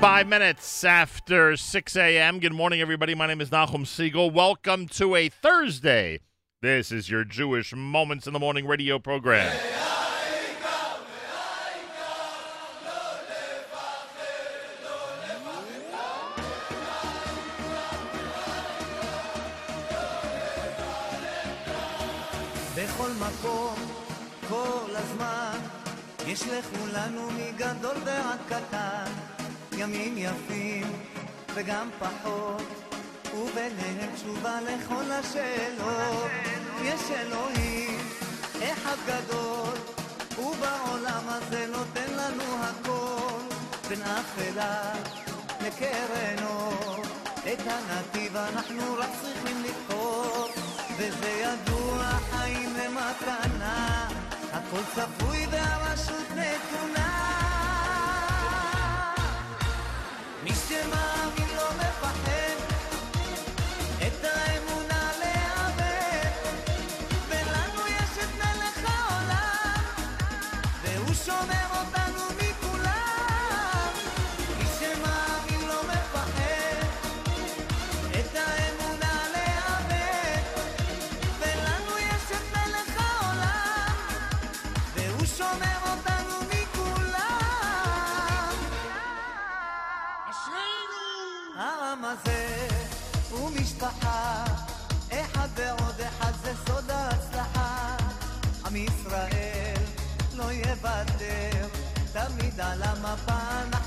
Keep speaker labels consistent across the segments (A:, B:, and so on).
A: Five minutes after 6 a.m. Good morning, everybody. My name is Nachum Segal. Welcome to a Thursday. This is your Jewish Moments in the Morning radio program.
B: יש לכולנו מגדול ועד קטן ימים יפים וגם פחות, וביניהם תשובה לכל השאלות. יש אלוהים, אחד גדול, ובעולם הזה נותן לנו הכל, בין אפלה לקרן אור. את הנתיב אנחנו רק צריכים לבחור, וזה ידוע, חיים למתנה, הכל צפוי והרשות נתונה. Gdzie mam לוותר, תמיד על המפה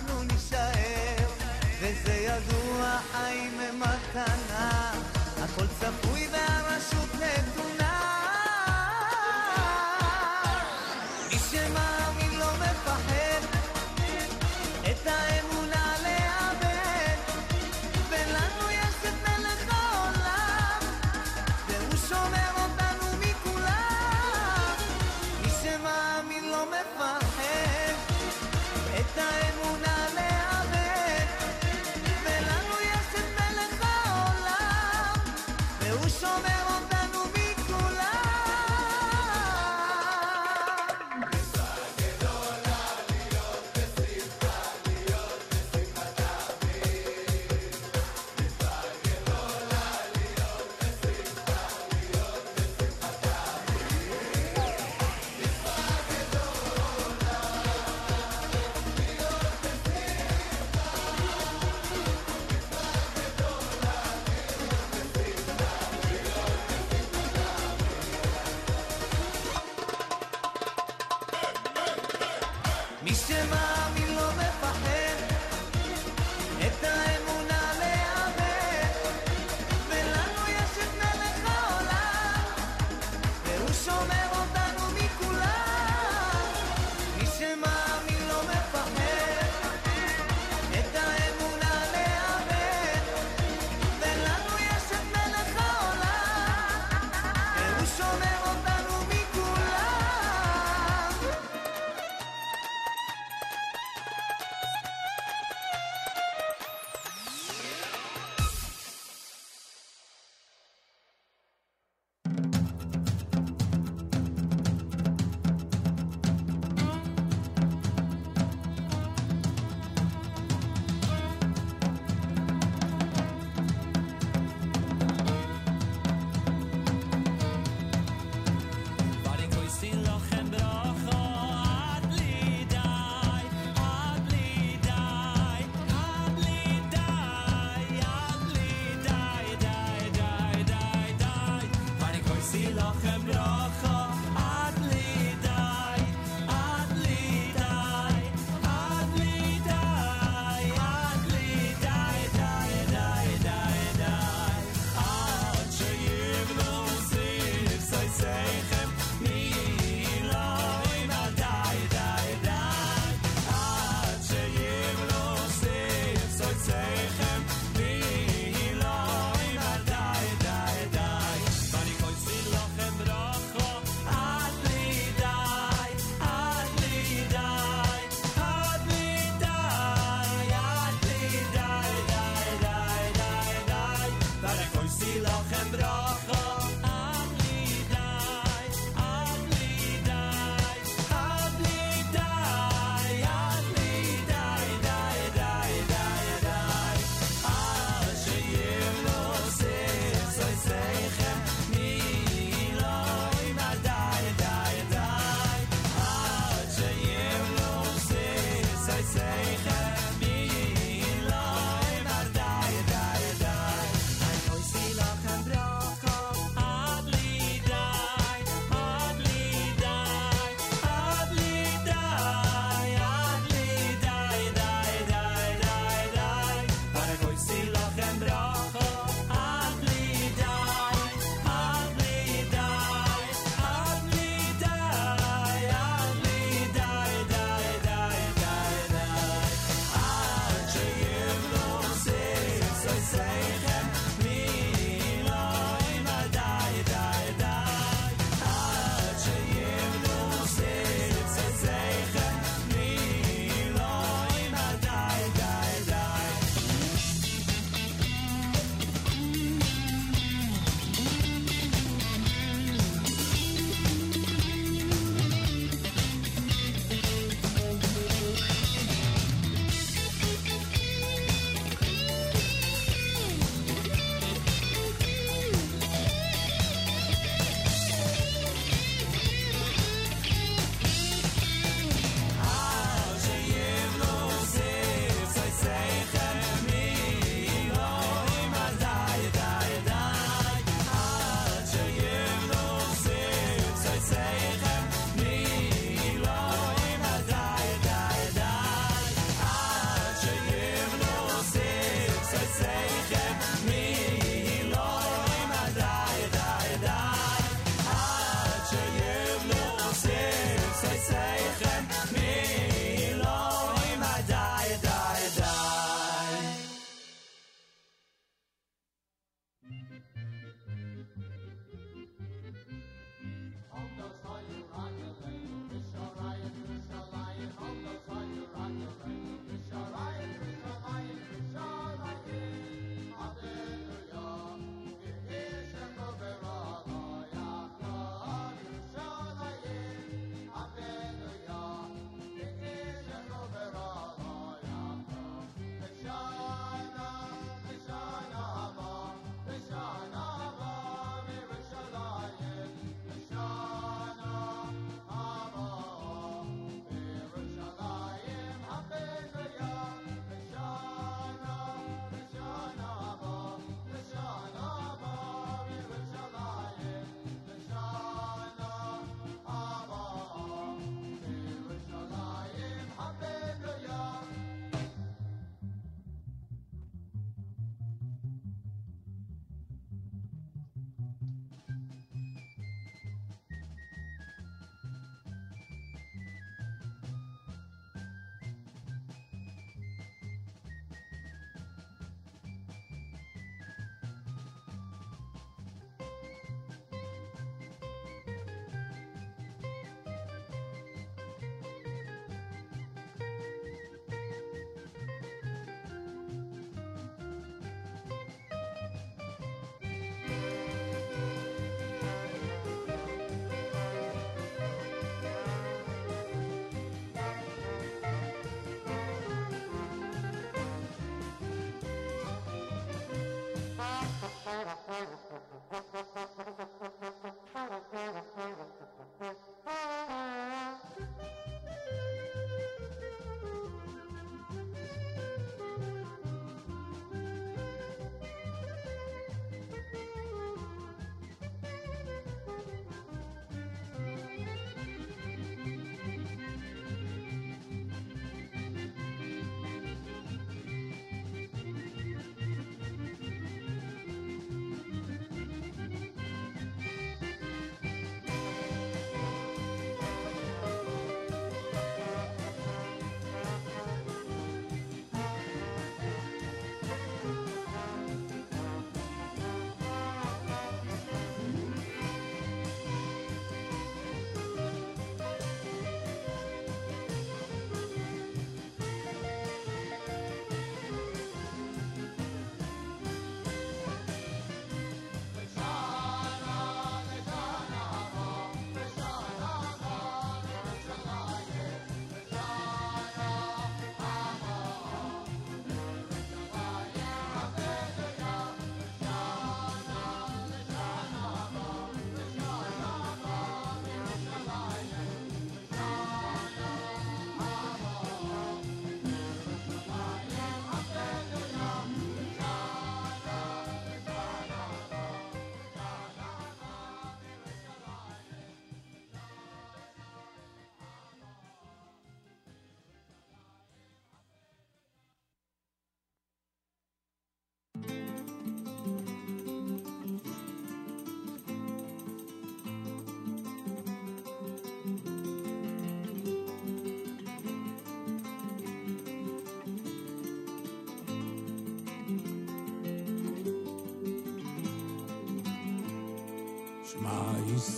C: Gracias.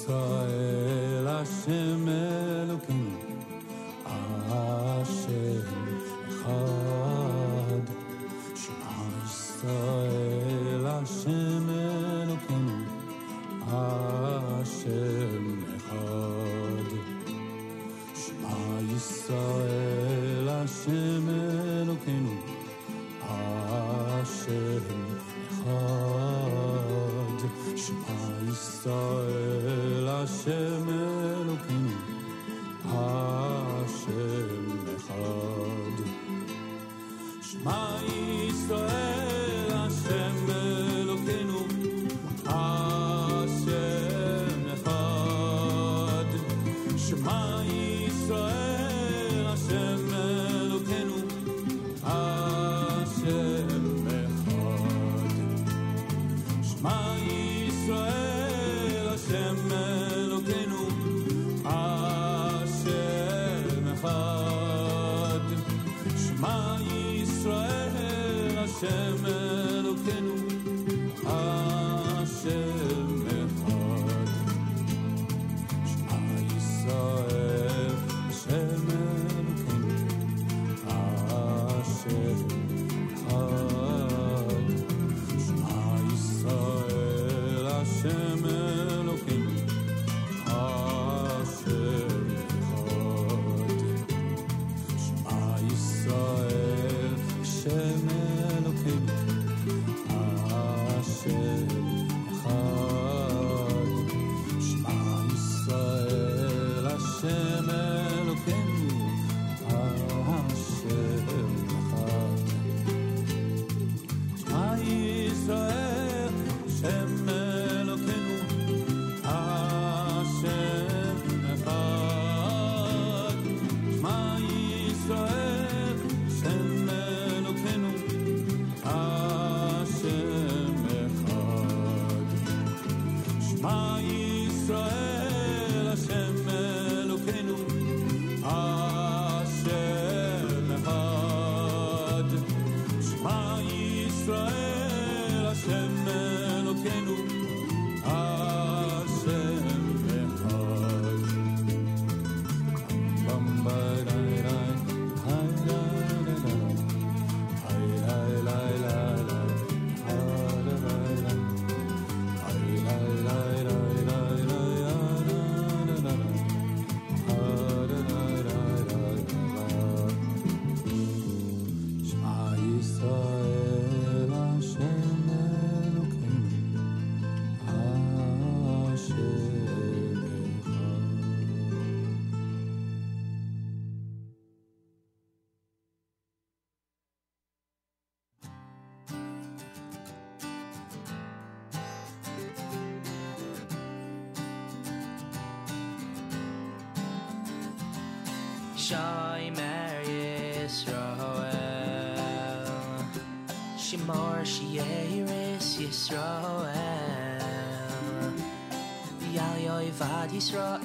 C: So. Israel.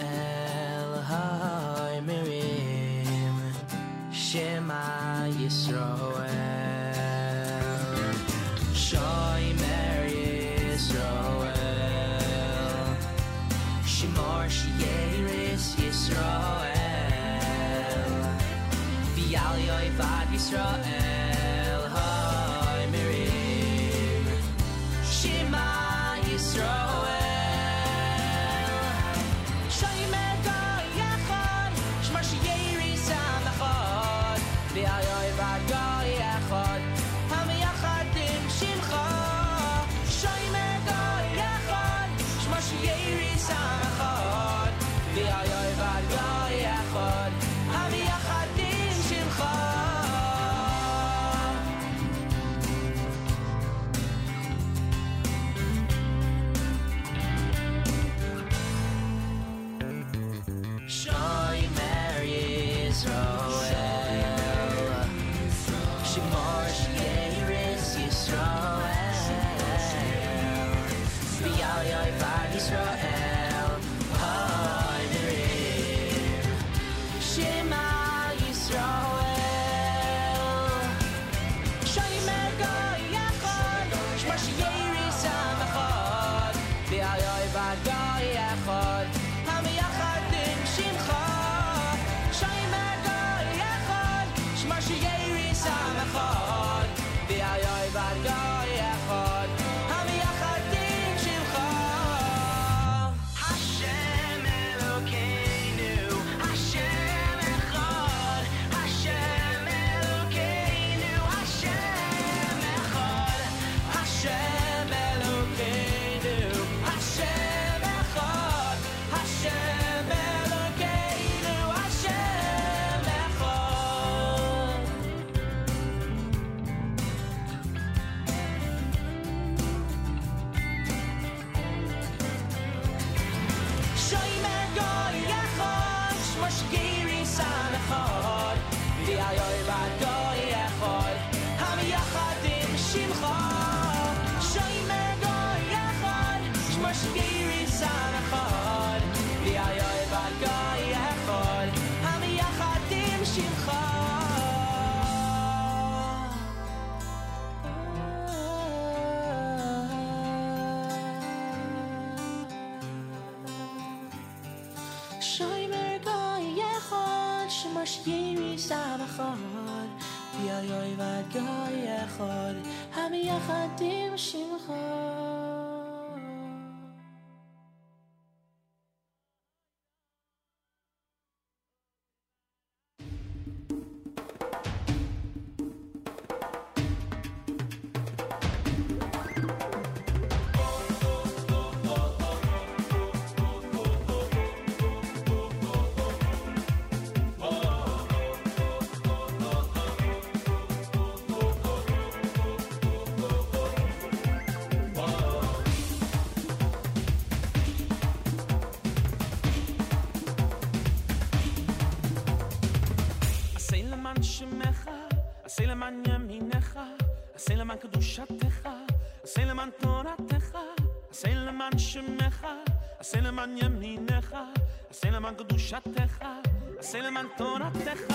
C: אחד
D: גוי יכול, המייחדים שמך.
E: קדושתך, עשה למען תורתך, עשה למען שמך, עשה למען ימינך, עשה למען קדושתך, עשה למען תורתך.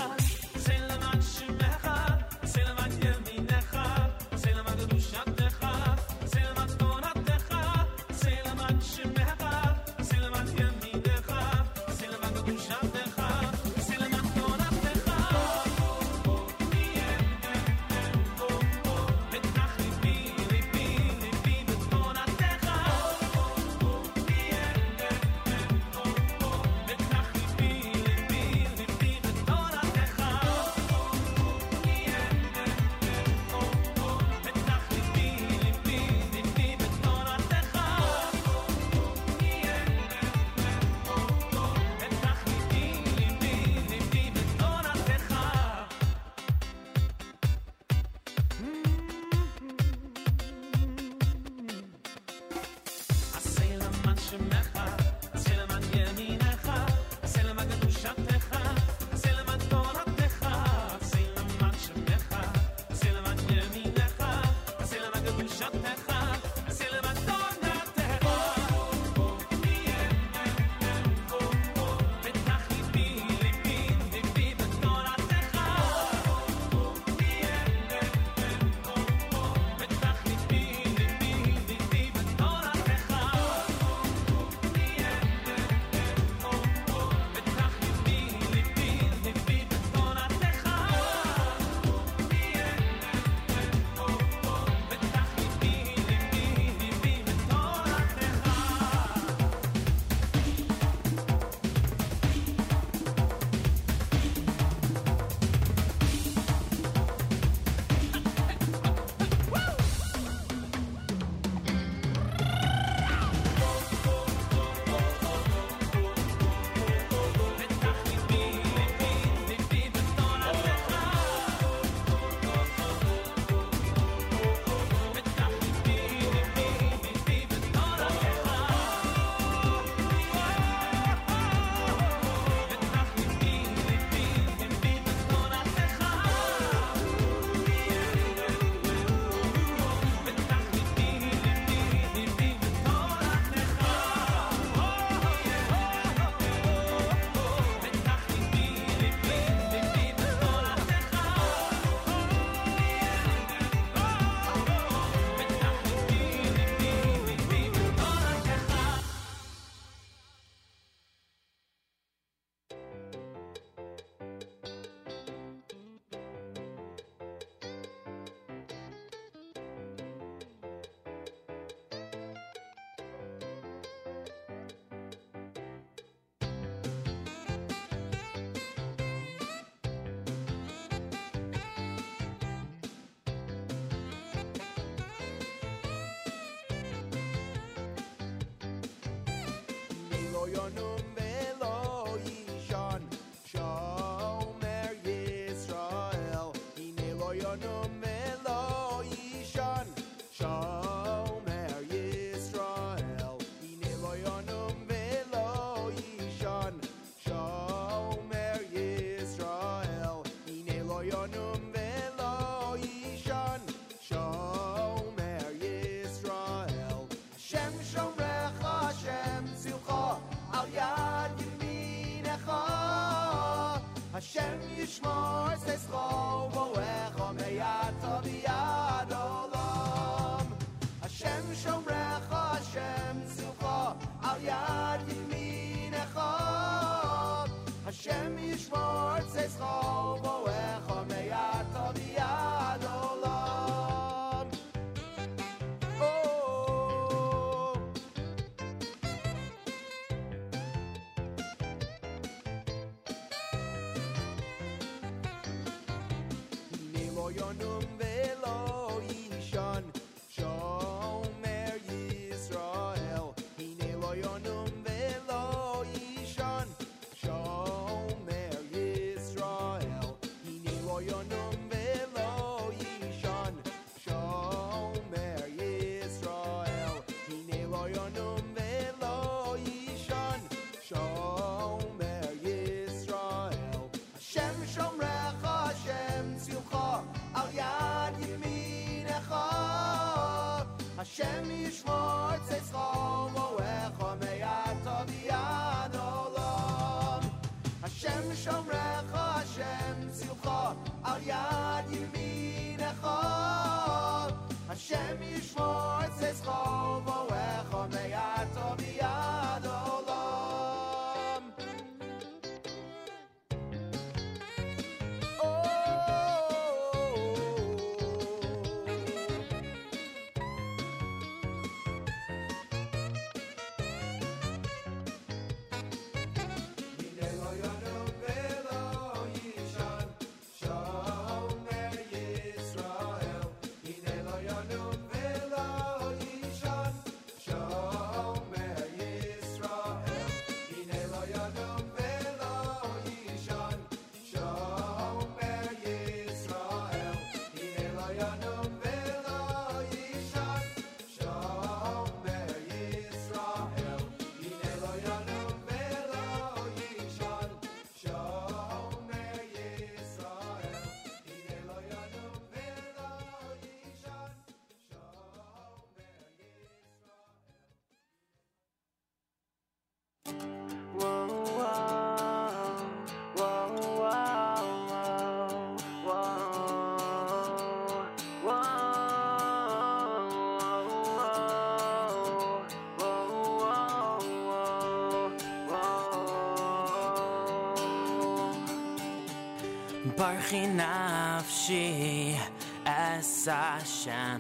F: ברכי נפשי, אשא שם.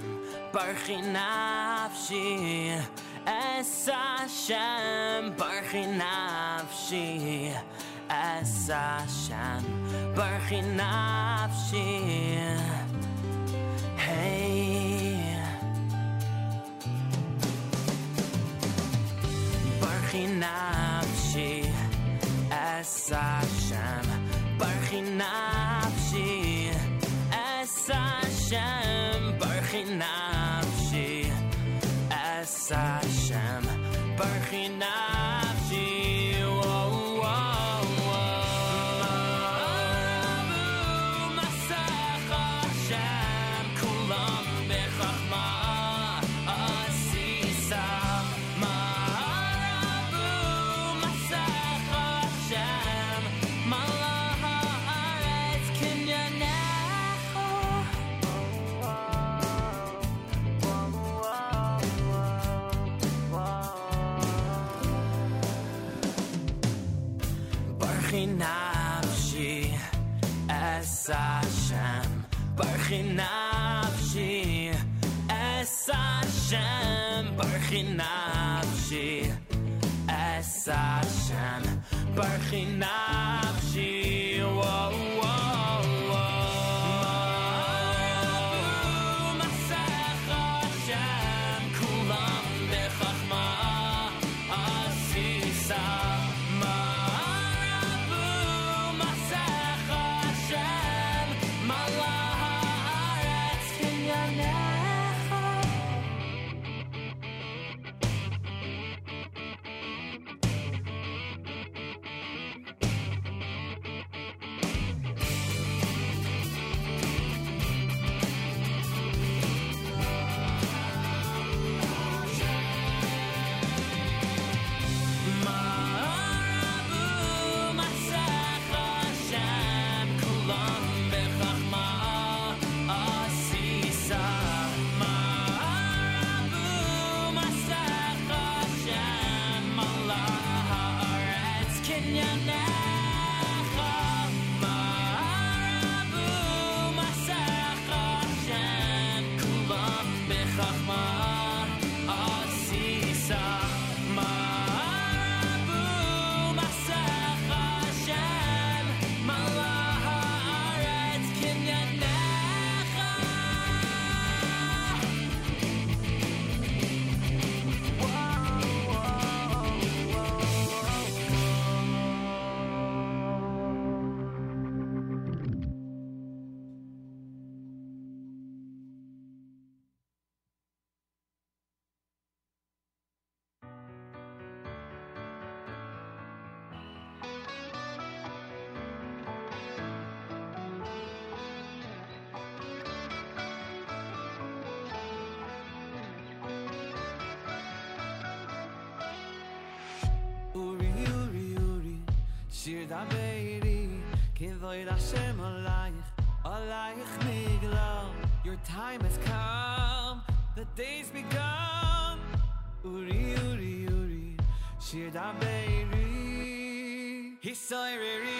F: ברכי נפשי, אשא שם. ברכי נפשי, אשא שם. ברכי נפשי. imagine I שיר דברי, כבוד השם
E: עלייך, עלייך נגלה. Your time has come, the day's begun. אורי, אורי, אורי, שיר דברי. היסוי רירי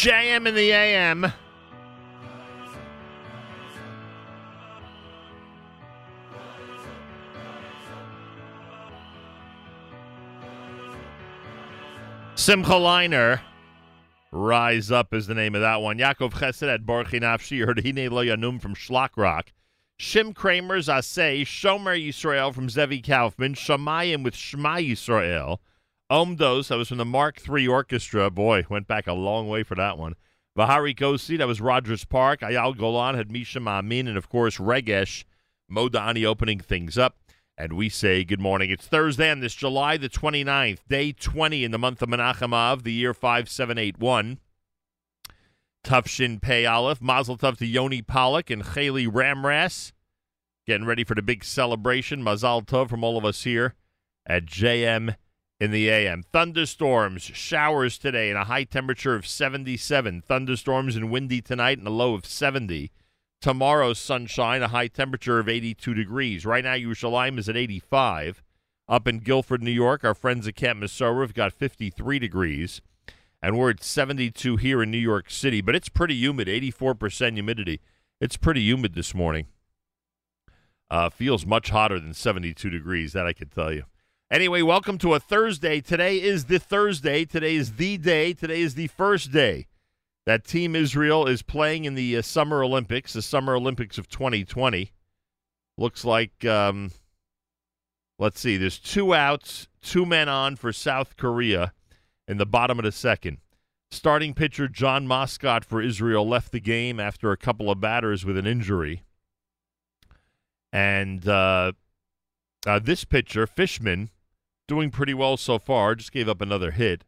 A: JM in the AM. Simcha Leiner. Rise Up is the name of that one. Yaakov Chesed at Borchi Nafshi. You heard Hine Lo Yanum from Shlock Rock. Shim Kramer's Asay. Shomer Yisrael from Zevi Kaufman. Shamayim with Shema Yisrael. Omdos, that was from the Mark III Orchestra. Boy, went back a long way for that one. Vahari Kosi, that was Rogers Park. Eyal Golan had Misha Amin, and of course Regesh Modani opening things up. And we say good morning. It's Thursday on this July the 29th, day 20 in the month of Menachem Av, the year 5781. Tufshin Pei Aleph, Mazel Tov to Yoni Pollock and Haley Ramras. Getting ready for the big celebration. Mazal Tov from all of us here at JM in the AM. Thunderstorms, showers today, and a high temperature of 77. Thunderstorms and windy tonight, and a low of 70. Tomorrow's sunshine, a high temperature of 82 degrees. Right now, Yerushalayim is at 85. Up in Guilford, New York, our friends at Camp Mesorah have got 53 degrees. And we're at 72 here in New York City, but it's pretty humid, 84% humidity. It's pretty humid this morning. Uh, feels much hotter than 72 degrees, that I can tell you. Anyway, welcome to a Thursday. Today is the Thursday. Today is the day. Today is the first day that Team Israel is playing in the uh, Summer Olympics, the Summer Olympics of 2020. Looks like, um, let's see, there's two outs, two men on for South Korea in the bottom of the second. Starting pitcher Jon Moscot for Israel left the game after a couple of batters with an injury. And uh, uh, this pitcher, Fishman, doing pretty well so far, just gave up another hit.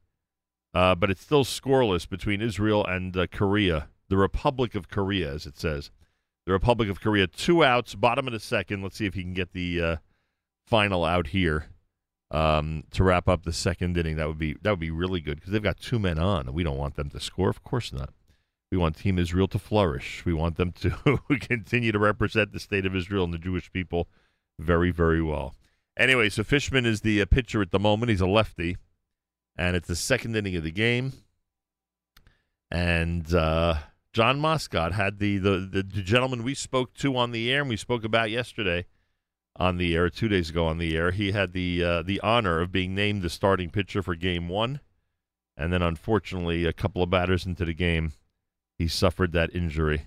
A: Uh, but it's still scoreless between Israel and uh, Korea, the Republic of Korea, as it says. The Republic of Korea, two outs, bottom of the second. Let's see if he can get the uh, final out here. um, to wrap up the second inning. That would be that would be really good because they've got two men on, and we don't want them to score. Of course not. We want Team Israel to flourish. We want them to continue to represent the state of Israel and the Jewish people very, very well. Anyway, so Fishman is the uh, pitcher at the moment. He's a lefty, and it's the second inning of the game. And uh, Jon Moscot had the, the the gentleman we spoke to on the air and we spoke about yesterday on the air, two days ago on the air. He had the uh, the honor of being named the starting pitcher for Game One, and then unfortunately, a couple of batters into the game, he suffered that injury,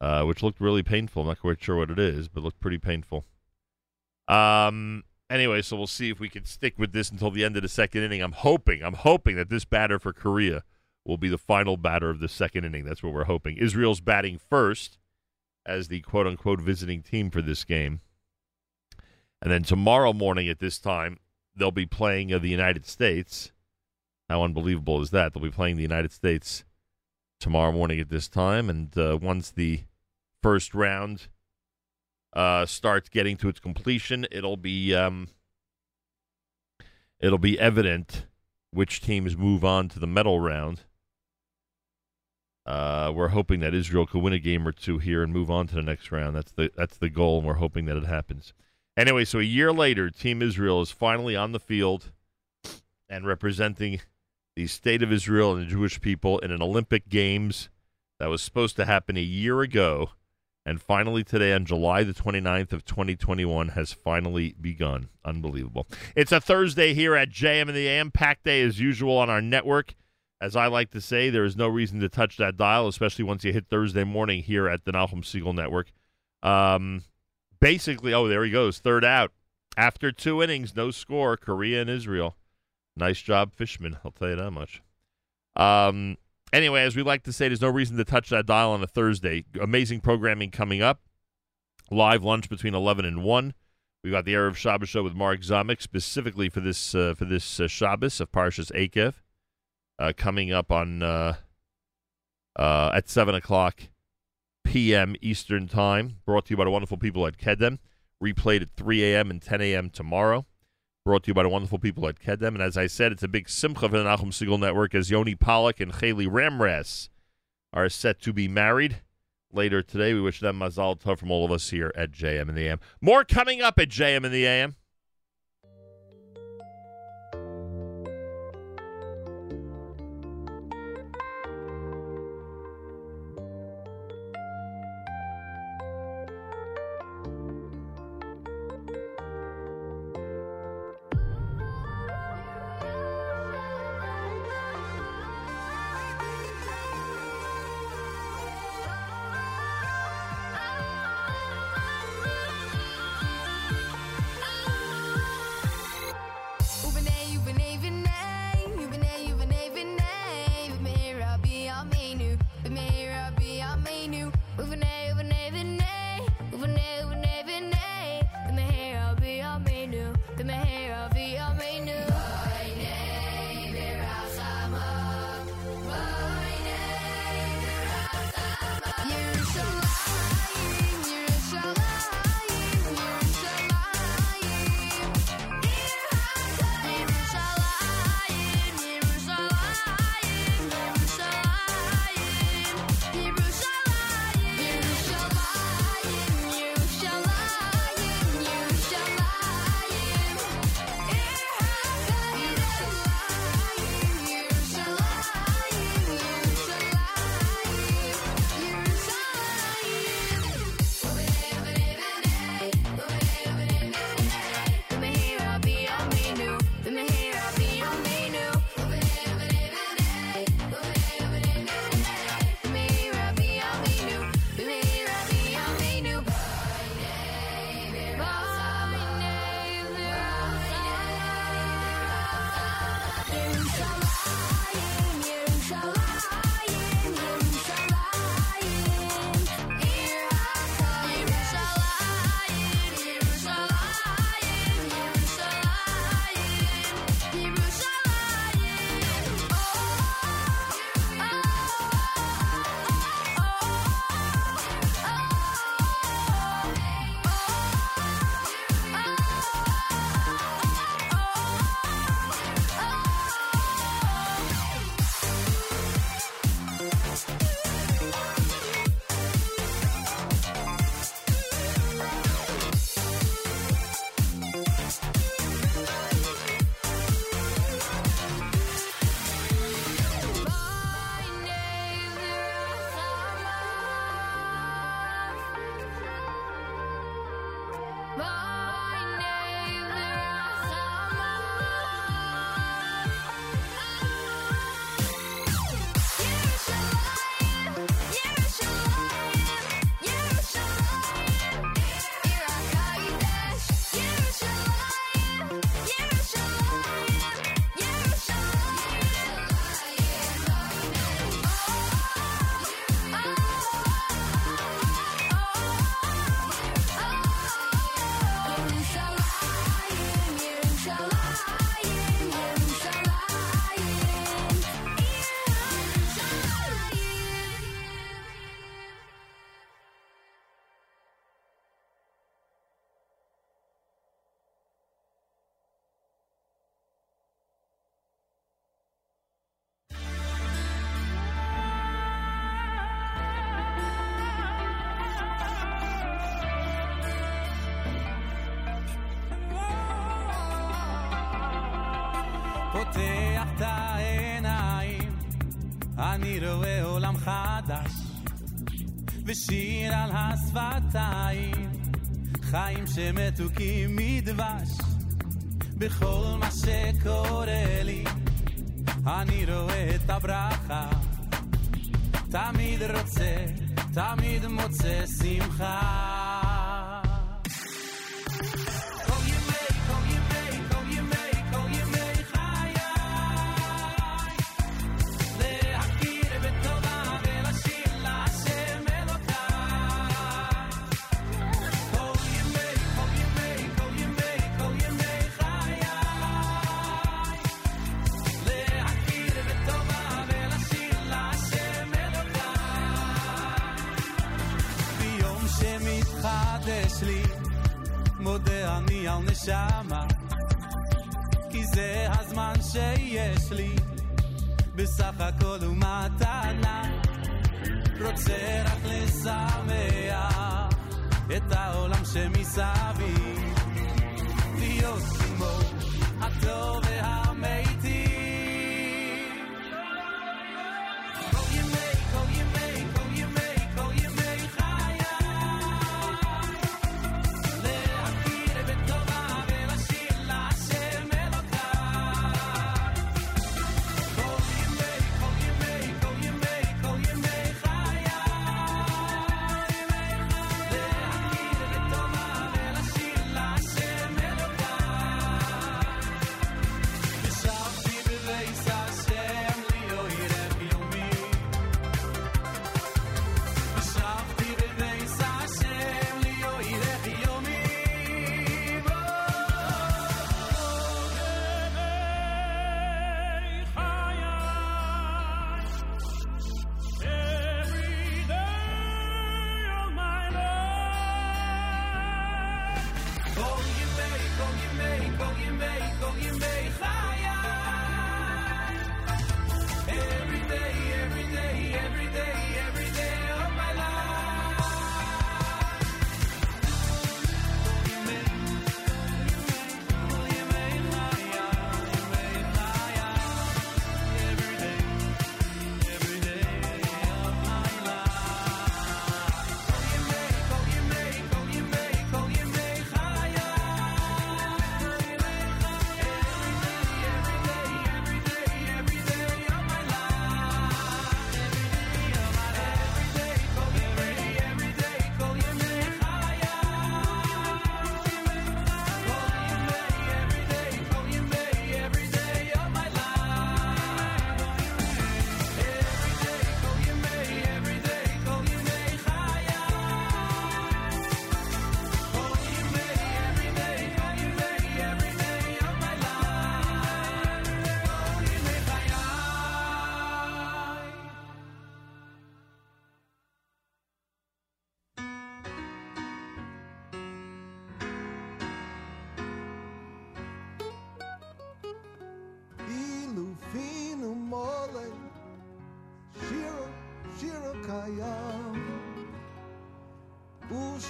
A: uh, which looked really painful. I'm not quite sure what it is, but looked pretty painful. Um. Anyway, so we'll see if we can stick with this until the end of the second inning. I'm hoping, I'm hoping that this batter for Korea will be the final batter of the second inning. That's what we're hoping. Israel's batting first as the quote unquote visiting team for this game. And then tomorrow morning at this time, they'll be playing uh, the United States. How unbelievable is that? They'll be playing the United States tomorrow morning at this time. And uh, once the first round uh, starts getting to its completion, it'll be um, it'll be evident which teams move on to the medal round. Uh, we're hoping that Israel could win a game or two here and move on to the next round. That's the that's the goal, and we're hoping that it happens. Anyway, so a year later, Team Israel is finally on the field and representing the state of Israel and the Jewish people in an Olympic Games that was supposed to happen a year ago, and finally today on July the 29th of 2021 has finally begun. Unbelievable. It's a Thursday here at JM and the AM. Pack day as usual on our network. As I like to say, there is no reason to touch that dial, especially once you hit Thursday morning here at the Nachum Segal Network. Um, basically, oh, there he goes, third out. After two innings, no score, Korea and Israel. Nice job, Fishman. I'll tell you that much. Um, anyway, as we like to say, there's no reason to touch that dial on a Thursday. Amazing programming coming up. Live lunch between 11 and 1. We've got the Erev Shabbos show with Mark Zamek specifically for this uh, for this uh, Shabbos of Parshas Eikev, uh, coming up on uh, uh, at seven o'clock p.m. Eastern Time. Brought to you by the wonderful people at Kedem. Replayed at 3 a.m. and 10 a.m. tomorrow. Brought to you by the wonderful people at Kedem. And as I said, it's a big simcha for the Nachum Segal Network as Yoni Pollock and Haley Ramras are set to be married later today. We wish them mazal tov from all of us here at JM and the AM. More coming up at JM and the AM.
C: ושיר על השפתיים, חיים שמתוקים מדבש, בכל מה שקורה לי, אני רואה את הברכה, תמיד רוצה, תמיד מוצא שמחה.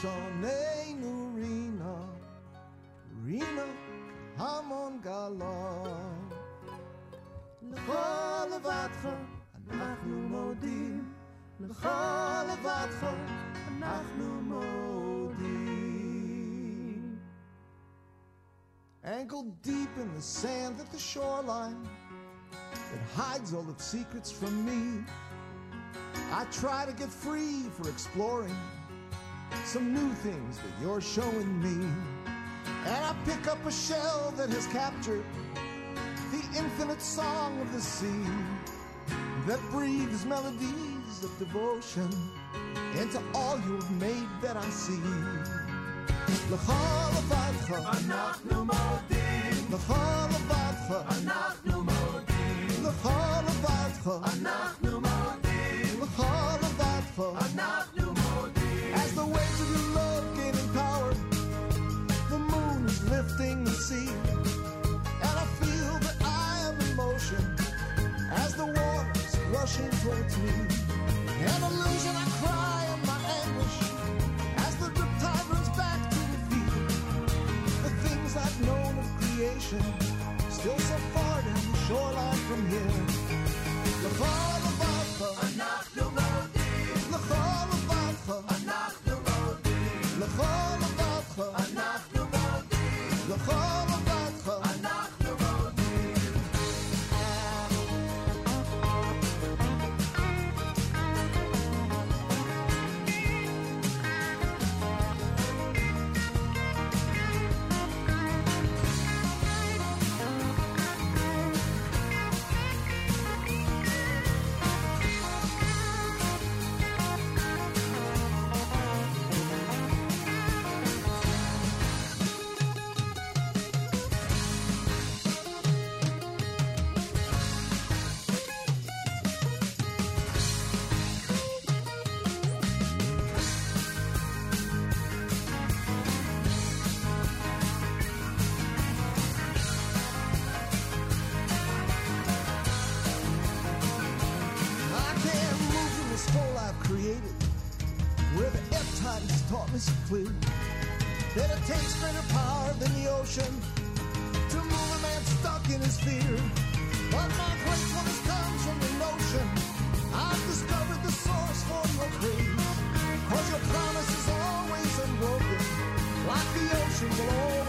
G: ושוננו רינה, רינה המון גלם. לך לבדך אנחנו מודים, לך לבדך אנחנו מודים. Ankle deep in the sand at the shoreline that hides all its secrets from me. I try to get free for exploring some new things that you're showing me. And I pick up a shell that has captured the infinite song of the sea that breathes melodies of devotion into all you've made that I see. לך לבדך אנחנו מודים לך לבדך אנחנו מודים לך לבדך אנחנו motion towards me. An illusion, I cry in my anguish as the riptide runs back to the field. The things I've known of creation, still so far down the shoreline from here. The fall of Alpha, the fall clear that it takes greater power than the ocean to move a man stuck in his fear. But my gratefulness comes from the notion I've discovered the source for your praise. Cause your promise is always unbroken, like the ocean will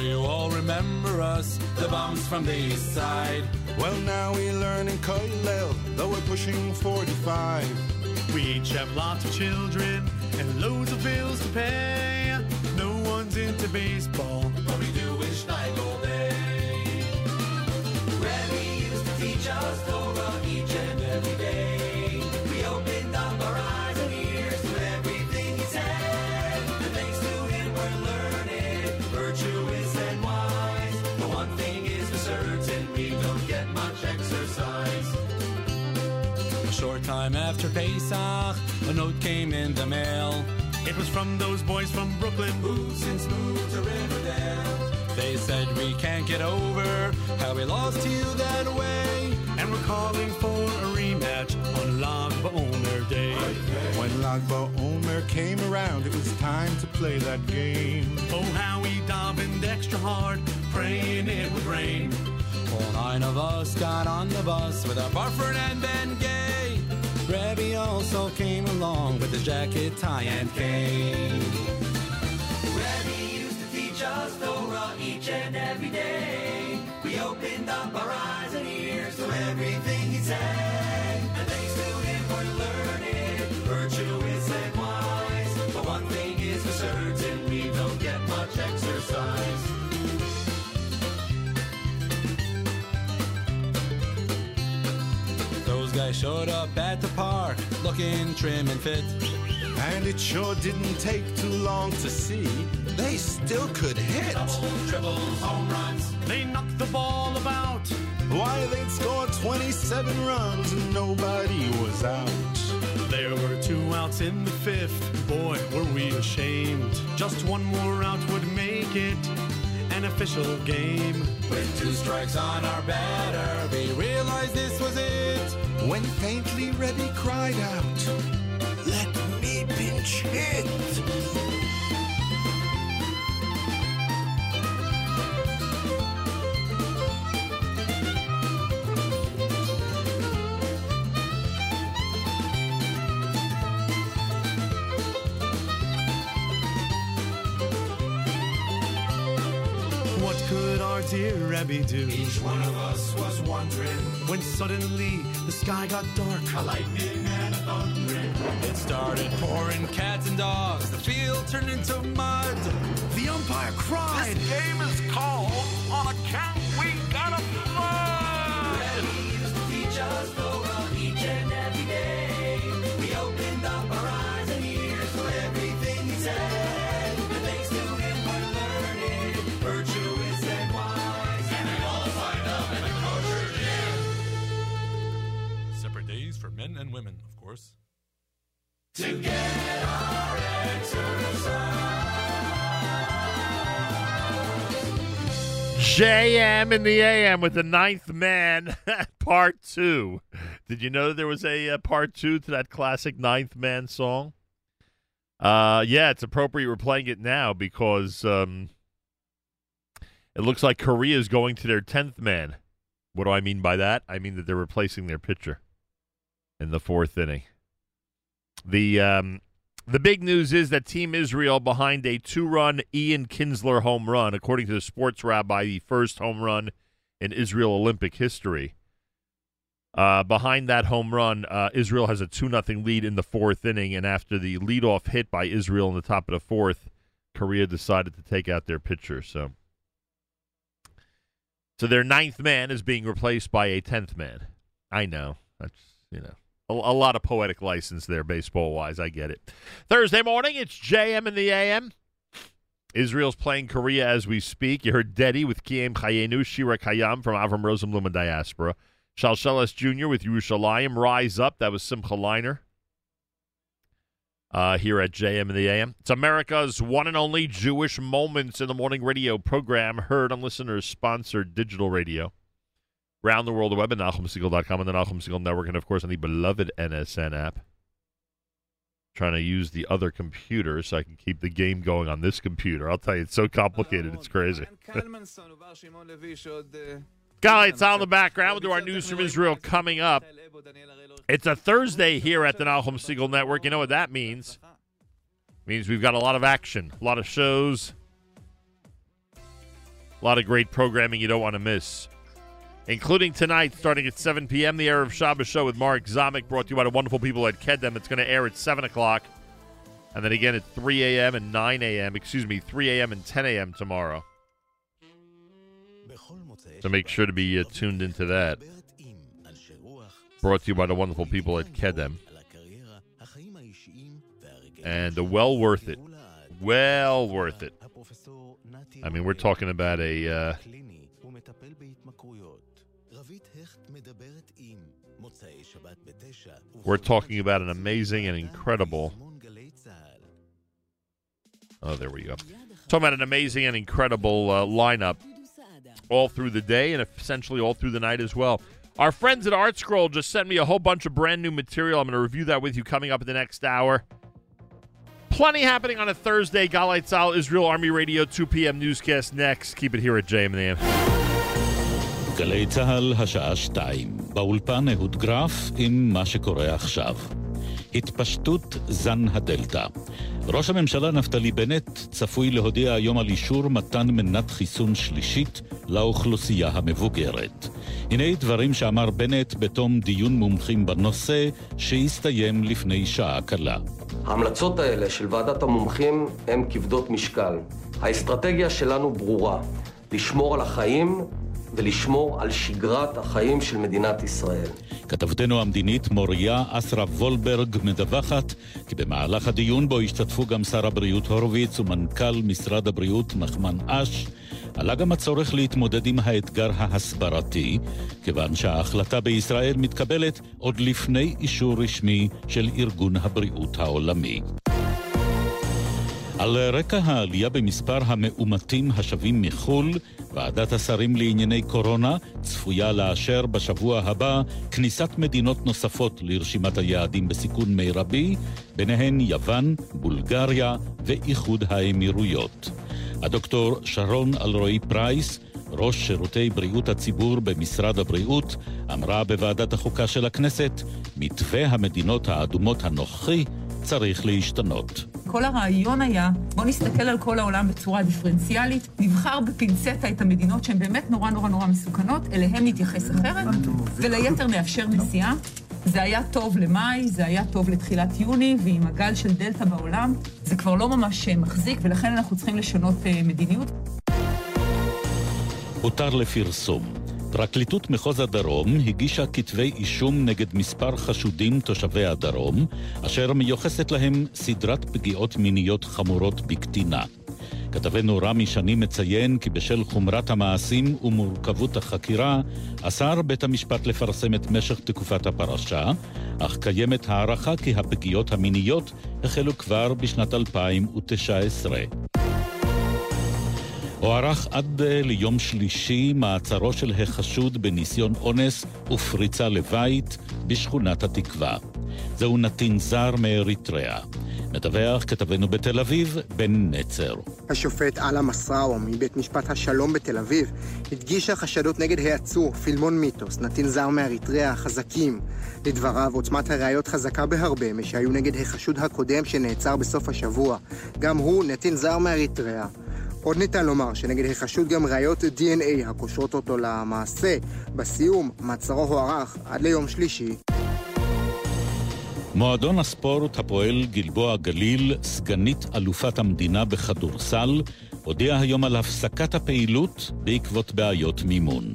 C: sure you all remember us, the bums from the east side.
H: Well, now we learn in Koilel, though we're pushing 45.
I: We each have lots of children and loads of bills to pay. No one's into baseball,
C: short time after Pesach, a note came in the mail.
I: it was from those boys from Brooklyn.
J: Who since moved to Riverdale?
C: They said we can't get over how we lost you that way.
I: And we're calling for a rematch on Lag BaOmer Day.
H: When Lag BaOmer came around, it was time to play that game.
I: Oh, how we davened extra hard, praying it would rain.
C: All nine of us got on the bus with our Barford and Ben Gay. Rebbe also came along with his jacket, tie, and cane.
J: Rebbe used to teach us Torah each and every day. We opened up our eyes and ears to everything he said.
C: Those guys showed up at the park looking trim and fit.
H: And it sure didn't take too long to see they still could hit.
J: Double, Triples, home runs,
I: They knocked the ball about.
H: Why, they'd scored 27 runs and nobody was out.
I: There were two outs in the fifth. Boy, were we ashamed. Just one more out would make it an official game.
C: With two strikes on our batter, we realized this was it.
H: When faintly Rebbe cried out, Let me pinch hit.
I: Dear Rebbe do
J: each one of us was wondering.
I: when suddenly the sky got dark?
J: A lightning and a thundering.
C: It started pouring cats and dogs. The field turned into mud.
I: The umpire cried.
H: This game is called on account we got a flood.
J: Rebbe used to teach us Torah To get our exercise.
A: JM in the AM with the ninth man, part two. Did you know there was a uh, part two to that classic ninth man song? Uh, yeah, it's appropriate we're playing it now because um, it looks like Korea is going to their tenth man. What do I mean by that? I mean that they're replacing their pitcher in the fourth inning. The um, the big news is that Team Israel behind a two-run Ian Kinsler home run, according to the sports rabbi, the first home run in Israel Olympic history. Uh, behind that home run, uh, Israel has a two nothing lead in the fourth inning, and after the leadoff hit by Israel in the top of the fourth, Korea decided to take out their pitcher. So, so their ninth man is being replaced by a tenth man. I know that's you know a, a lot of poetic license there, baseball wise. I get it. Thursday morning, it's JM in the AM. Israel's playing Korea as we speak. You heard Deddy with Kiem Chayenu, Shira Kayam from Avram Rosenblum and Diaspora. Shalsheles Jr. with Yerushalayim, Rise Up. That was Simcha Leiner. Uh, here at JM in the AM. It's America's one and only Jewish Moments in the Morning radio program, heard on listeners sponsored digital radio. Around the world, the web at NachumSegal.com and the Nachum Segal Network, and of course on the beloved NSN app. Trying to use the other computer so I can keep the game going on this computer. I'll tell you, it's so complicated, it's crazy. Guys, on the background, we'll do our news from Israel coming up. It's a Thursday here at the Nachum Segal Network. You know what that means? means we've got a lot of action, a lot of shows. A lot of great programming you don't want to miss. Including tonight, starting at 7 p.m., the Erev Shabbos show with Mark Zamek, brought to you by the wonderful people at Kedem. It's going to air at 7 o'clock. And then again at 3 a.m. and 9 a.m., excuse me, 3 a.m. and 10 a.m. tomorrow. So make sure to be uh, tuned into that. Brought to you by the wonderful people at Kedem. And uh, well worth it. Well worth it. I mean, we're talking about a. Uh, we're talking about an amazing and incredible. Oh, there we go. Talking about an amazing and incredible uh, lineup all through the day and essentially all through the night as well. Our friends at ArtScroll just sent me a whole bunch of brand new material. I'm going to review that with you coming up in the next hour. Plenty happening on a Thursday. Galei Tzahal, Israel Army Radio, 2 p.m. newscast next. Keep it here at JM
K: גלי צה"ל, השעה שתיים. באולפן אהוד גרף עם מה שקורה עכשיו. התפשטות זן הדלתא. ראש הממשלה נפתלי בנט צפוי להודיע היום על אישור מתן מנת חיסון שלישית לאוכלוסייה המבוגרת. הנה דברים שאמר בנט בתום דיון מומחים בנושא, שהסתיים לפני שעה קלה.
L: ההמלצות האלה של ועדת המומחים הן כבדות משקל. האסטרטגיה שלנו ברורה, לשמור על החיים ולשמור על שגרת החיים של מדינת ישראל.
K: כתבתנו המדינית מוריה אסרה וולברג מדווחת כי במהלך הדיון בו השתתפו גם שר הבריאות הורוביץ ומנכ"ל משרד הבריאות נחמן אש, עלה גם הצורך להתמודד עם האתגר ההסברתי, כיוון שההחלטה בישראל מתקבלת עוד לפני אישור רשמי של ארגון הבריאות העולמי. על רקע העלייה במספר המאומתים השבים מחו"ל, ועדת השרים לענייני קורונה צפויה לאשר בשבוע הבא כניסת מדינות נוספות לרשימת היעדים בסיכון מרבי, ביניהן יוון, בולגריה ואיחוד האמירויות. הדוקטור שרון אלרועי פרייס, ראש שירותי בריאות הציבור במשרד הבריאות, אמרה בוועדת החוקה של הכנסת, מתווה המדינות האדומות הנוכחי צריך להשתנות.
M: כל הרעיון היה, בוא נסתכל על כל העולם בצורה דיפרנציאלית, נבחר בפינצטה את המדינות שהן באמת נורא נורא נורא מסוכנות, אליהן נתייחס אחרת, וליתר נאפשר נסיעה. זה היה טוב למאי, זה היה טוב לתחילת יוני, ועם הגל של דלתא בעולם, זה כבר לא ממש מחזיק, ולכן אנחנו צריכים לשנות אה, מדיניות.
K: הותר לפרסום. פרקליטות מחוז הדרום הגישה כתבי אישום נגד מספר חשודים תושבי הדרום, אשר מיוחסת להם סדרת פגיעות מיניות חמורות בקטינה. כתבנו רמי שני מציין כי בשל חומרת המעשים ומורכבות החקירה, אסר בית המשפט לפרסם את משך תקופת הפרשה, אך קיימת הערכה כי הפגיעות המיניות החלו כבר בשנת 2019. הוארך עד אה, ליום שלישי מעצרו של החשוד בניסיון אונס ופריצה לבית בשכונת התקווה. זהו נתין זר מאריתריאה. מדווח כתבנו בתל אביב, בן נצר.
N: השופט אללה מסראו מבית משפט השלום בתל אביב הדגיש שהחשדות נגד העצור פילמון מיתוס, נתין זר מאריתריאה, חזקים. לדבריו, עוצמת הראיות חזקה בהרבה משהיו נגד החשוד הקודם שנעצר בסוף השבוע. גם הוא נתין זר מאריתריאה. עוד ניתן לומר שנגד החשוד גם ראיות DNA הקושרות אותו למעשה. בסיום, מעצרו הוארך עד ליום שלישי.
K: מועדון הספורט הפועל גלבוע גליל, סגנית אלופת המדינה בכדורסל, הודיע היום על הפסקת הפעילות בעקבות בעיות מימון.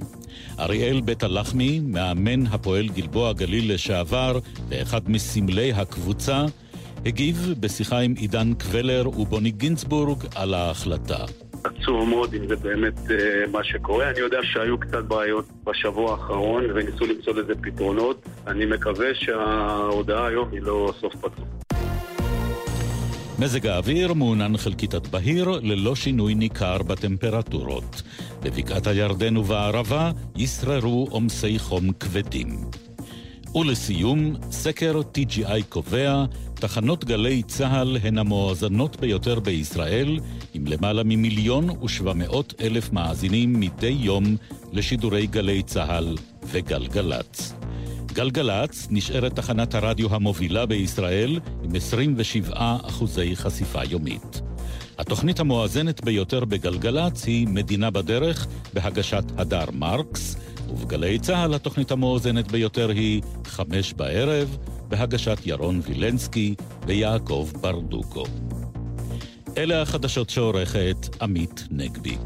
K: אריאל בית הלחמי, מאמן הפועל גלבוע גליל לשעבר ואחד מסמלי הקבוצה, הגיב בשיחה עם עידן קבלר ובוני גינצבורג על ההחלטה.
O: עצוב מאוד אם זה באמת אה, מה שקורה. אני יודע שהיו קצת בעיות בשבוע האחרון וניסו למצוא לזה פתרונות. אני מקווה שההודעה היום היא לא סוף פתוח.
K: מזג האוויר מעונן חלקית עד בהיר, ללא שינוי ניכר בטמפרטורות. בבקעת הירדן ובערבה ישררו עומסי חום כבדים. ולסיום, סקר TGI קובע, תחנות גלי צה"ל הן המואזנות ביותר בישראל, עם למעלה ממיליון ושבע מאות אלף מאזינים מדי יום לשידורי גלי צה"ל וגלגלצ. גלגלצ נשארת תחנת הרדיו המובילה בישראל עם 27 אחוזי חשיפה יומית.
G: התוכנית המואזנת ביותר בגלגלצ היא מדינה בדרך בהגשת הדר מרקס, ובגלי צה"ל התוכנית המואזנת ביותר היא חמש בערב בהגשת ירון וילנסקי ויעקב ברדוקו. אלה החדשות שעורכת עמית נגבי.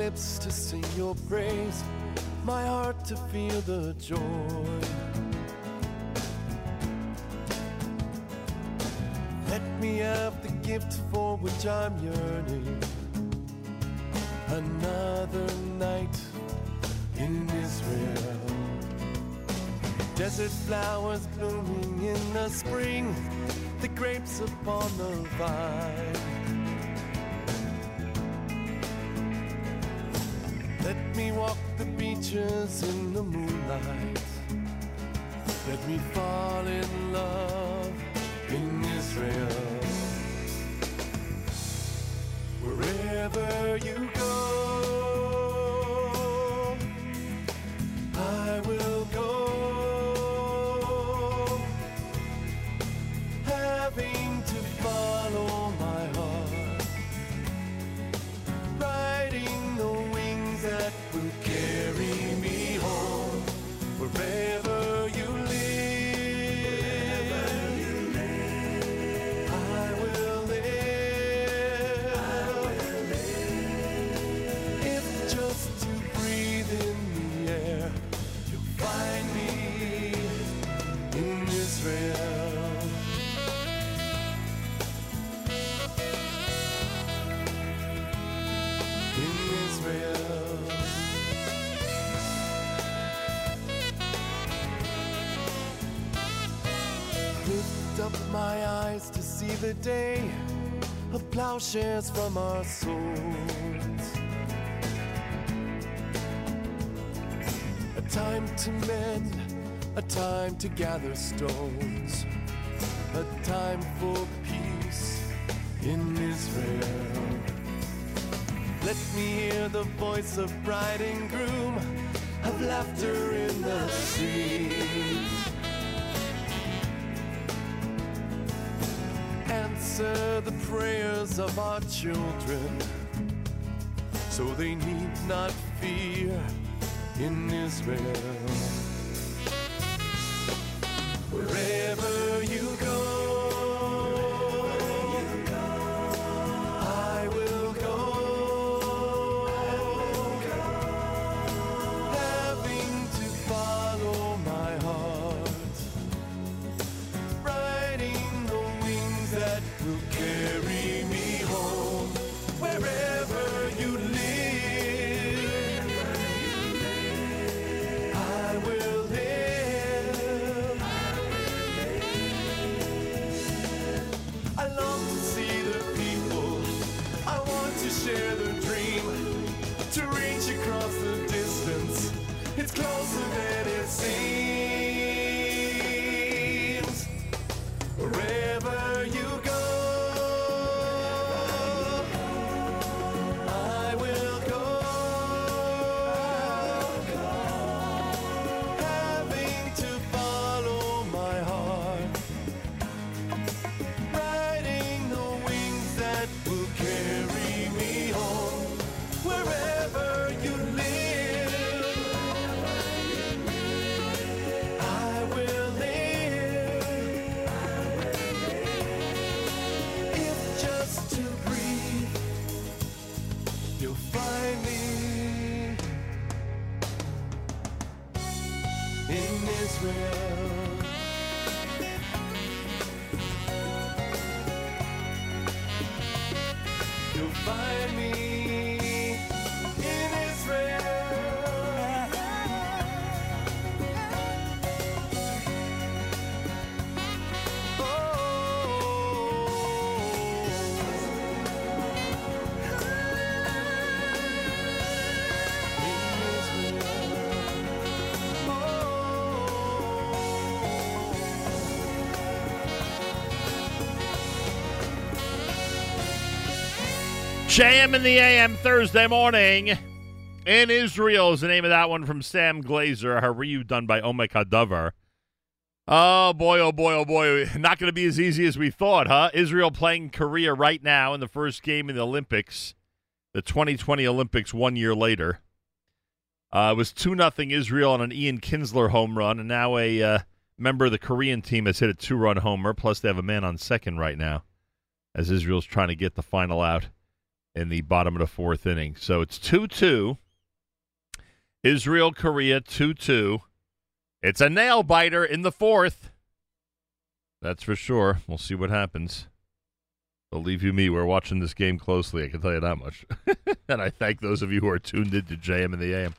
P: lips to sing your praise, my heart to feel the joy. Let me have the gift for which I'm yearning. Another night in Israel. Desert flowers blooming in the spring, the grapes upon the vine. Of plowshares from our souls. A time to mend, a time to gather stones, a time for peace in Israel. Let me hear the voice of bride and groom, of laughter in the street. Answer prayers of our children, so they need not fear in Israel.
A: JM in the AM Thursday morning. In Israel is the name of that one from Sam Glaser. Hariyu done by Omek Hadavar. Oh boy, oh boy, oh boy. Not going to be as easy as we thought, huh? Israel playing Korea right now in the first game in the Olympics, the 2020 Olympics one year later. Uh, it was 2 nothing Israel on an Ian Kinsler home run, and now a uh, member of the Korean team has hit a two run homer. Plus, they have a man on second right now as Israel's trying to get the final out in the bottom of the fourth inning. So it's 2 2. Israel, Korea, 2 2. It's a nail biter in the fourth. That's for sure. We'll see what happens. Believe you me, we're watching this game closely. I can tell you that much. and I thank those of you who are tuned into JM and the AM.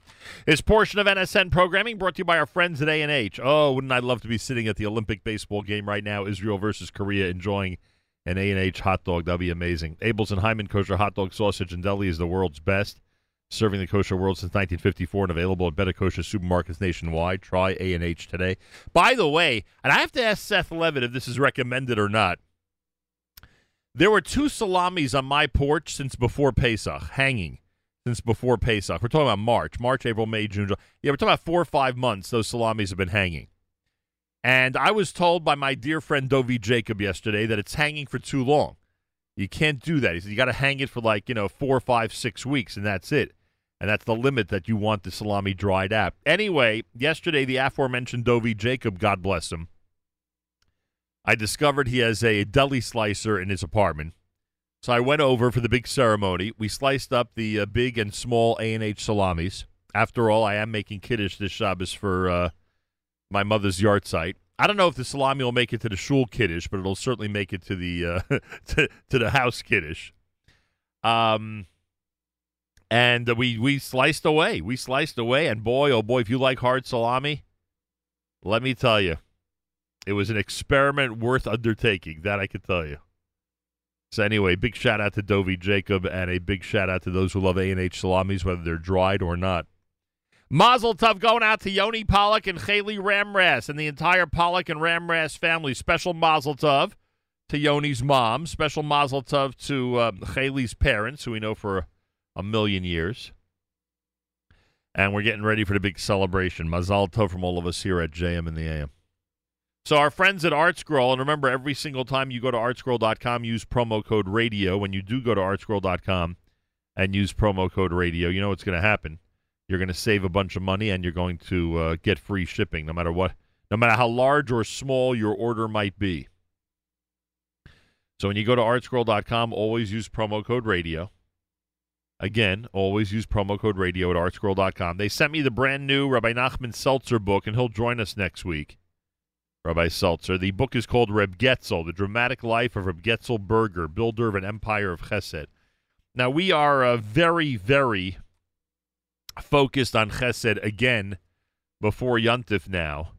A: This portion of NSN programming brought to you by our friends at A&H. Oh, wouldn't I love to be sitting at the Olympic baseball game right now, Israel versus Korea, enjoying an A&H hot dog. That'd be amazing. Abeles and Heymann kosher hot dog sausage and deli is the world's best. serving the kosher world since 1954 and available at better kosher supermarkets nationwide. Try A&H today. By the way, and I have to ask Seth Levitt if this is recommended or not. There were two salamis on my porch since before Pesach, hanging since before Pesach. We're talking about March, March, April, May, June. July. Yeah, we're talking about four or five months. Those salamis have been hanging. And I was told by my dear friend Dovi Jacob yesterday that it's hanging for too long. You can't do that. He said you got to hang it for like you know four, five, six weeks, and that's it. And that's the limit that you want the salami dried out. Anyway, yesterday the aforementioned Dovi Jacob, God bless him, I discovered he has a deli slicer in his apartment. So I went over for the big ceremony. We sliced up the uh, big and small A and H salamis. After all, I am making kiddush this Shabbos for uh, my mother's yahrzeit. I don't know if the salami will make it to the shul kiddush, but it'll certainly make it to the uh, to, to the house kiddush. Um, and we we sliced away. We sliced away, and boy, oh boy, if you like hard salami, let me tell you, it was an experiment worth undertaking. That I can tell you. So anyway, big shout out to Dovey Jacob, and a big shout out to those who love A and H salamis, whether they're dried or not. Mazel Tov going out to Yoni Pollock and Haley Ramras and the entire Pollock and Ramras family. Special Mazel Tov to Yoni's mom. Special Mazel Tov to uh, Haley's parents, who we know for a million years. And we're getting ready for the big celebration. Mazel Tov from all of us here at JM in the AM. So our friends at ArtScroll, and remember, every single time you go to artscroll.com, use promo code radio. When you do go to artscroll.com and use promo code radio, you know what's going to happen. You're going to save a bunch of money, and you're going to uh, get free shipping, no matter what, no matter how large or small your order might be. So when you go to artscroll.com, always use promo code radio. Again, always use promo code radio at artscroll.com. They sent me the brand new Rabbi Nachman Seltzer book, and he'll join us next week. Rabbi Seltzer. The book is called Reb Getzel, The Dramatic Life of Reb Getzel Berger, Builder of an Empire of Chesed. Now, we are uh, very, very focused on Chesed again before Yontif now,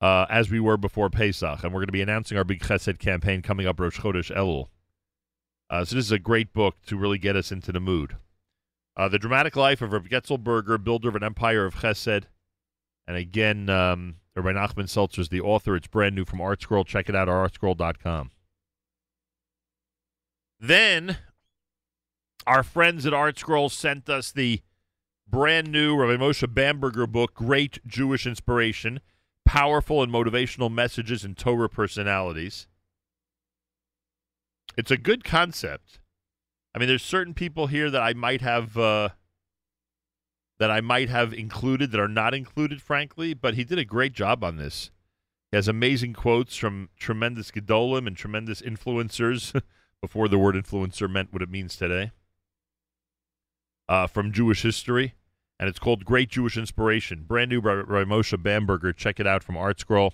A: uh, as we were before Pesach. And we're going to be announcing our big Chesed campaign coming up Rosh Chodesh Elul. Uh, so this is a great book to really get us into the mood. Uh, the Dramatic Life of Reb Getzel Berger, Builder of an Empire of Chesed. And again, um, Rabbi Nachman Seltzer is the author. It's brand new from ArtScroll. Check it out at artscroll.com. Then, our friends at ArtScroll sent us the brand new Rabbi Moshe Bamberger book, Great Jewish Inspiration, Powerful and Motivational Messages and Torah Personalities. It's a good concept. I mean, there's certain people here that I might have uh, that I might have included that are not included, frankly. But he did a great job on this. He has amazing quotes from tremendous gedolim and tremendous influencers. before the word influencer meant what it means today. Uh, from Jewish history, and it's called Great Jewish Inspiration. Brand new by, by Moshe Bamberger. Check it out from ArtScroll.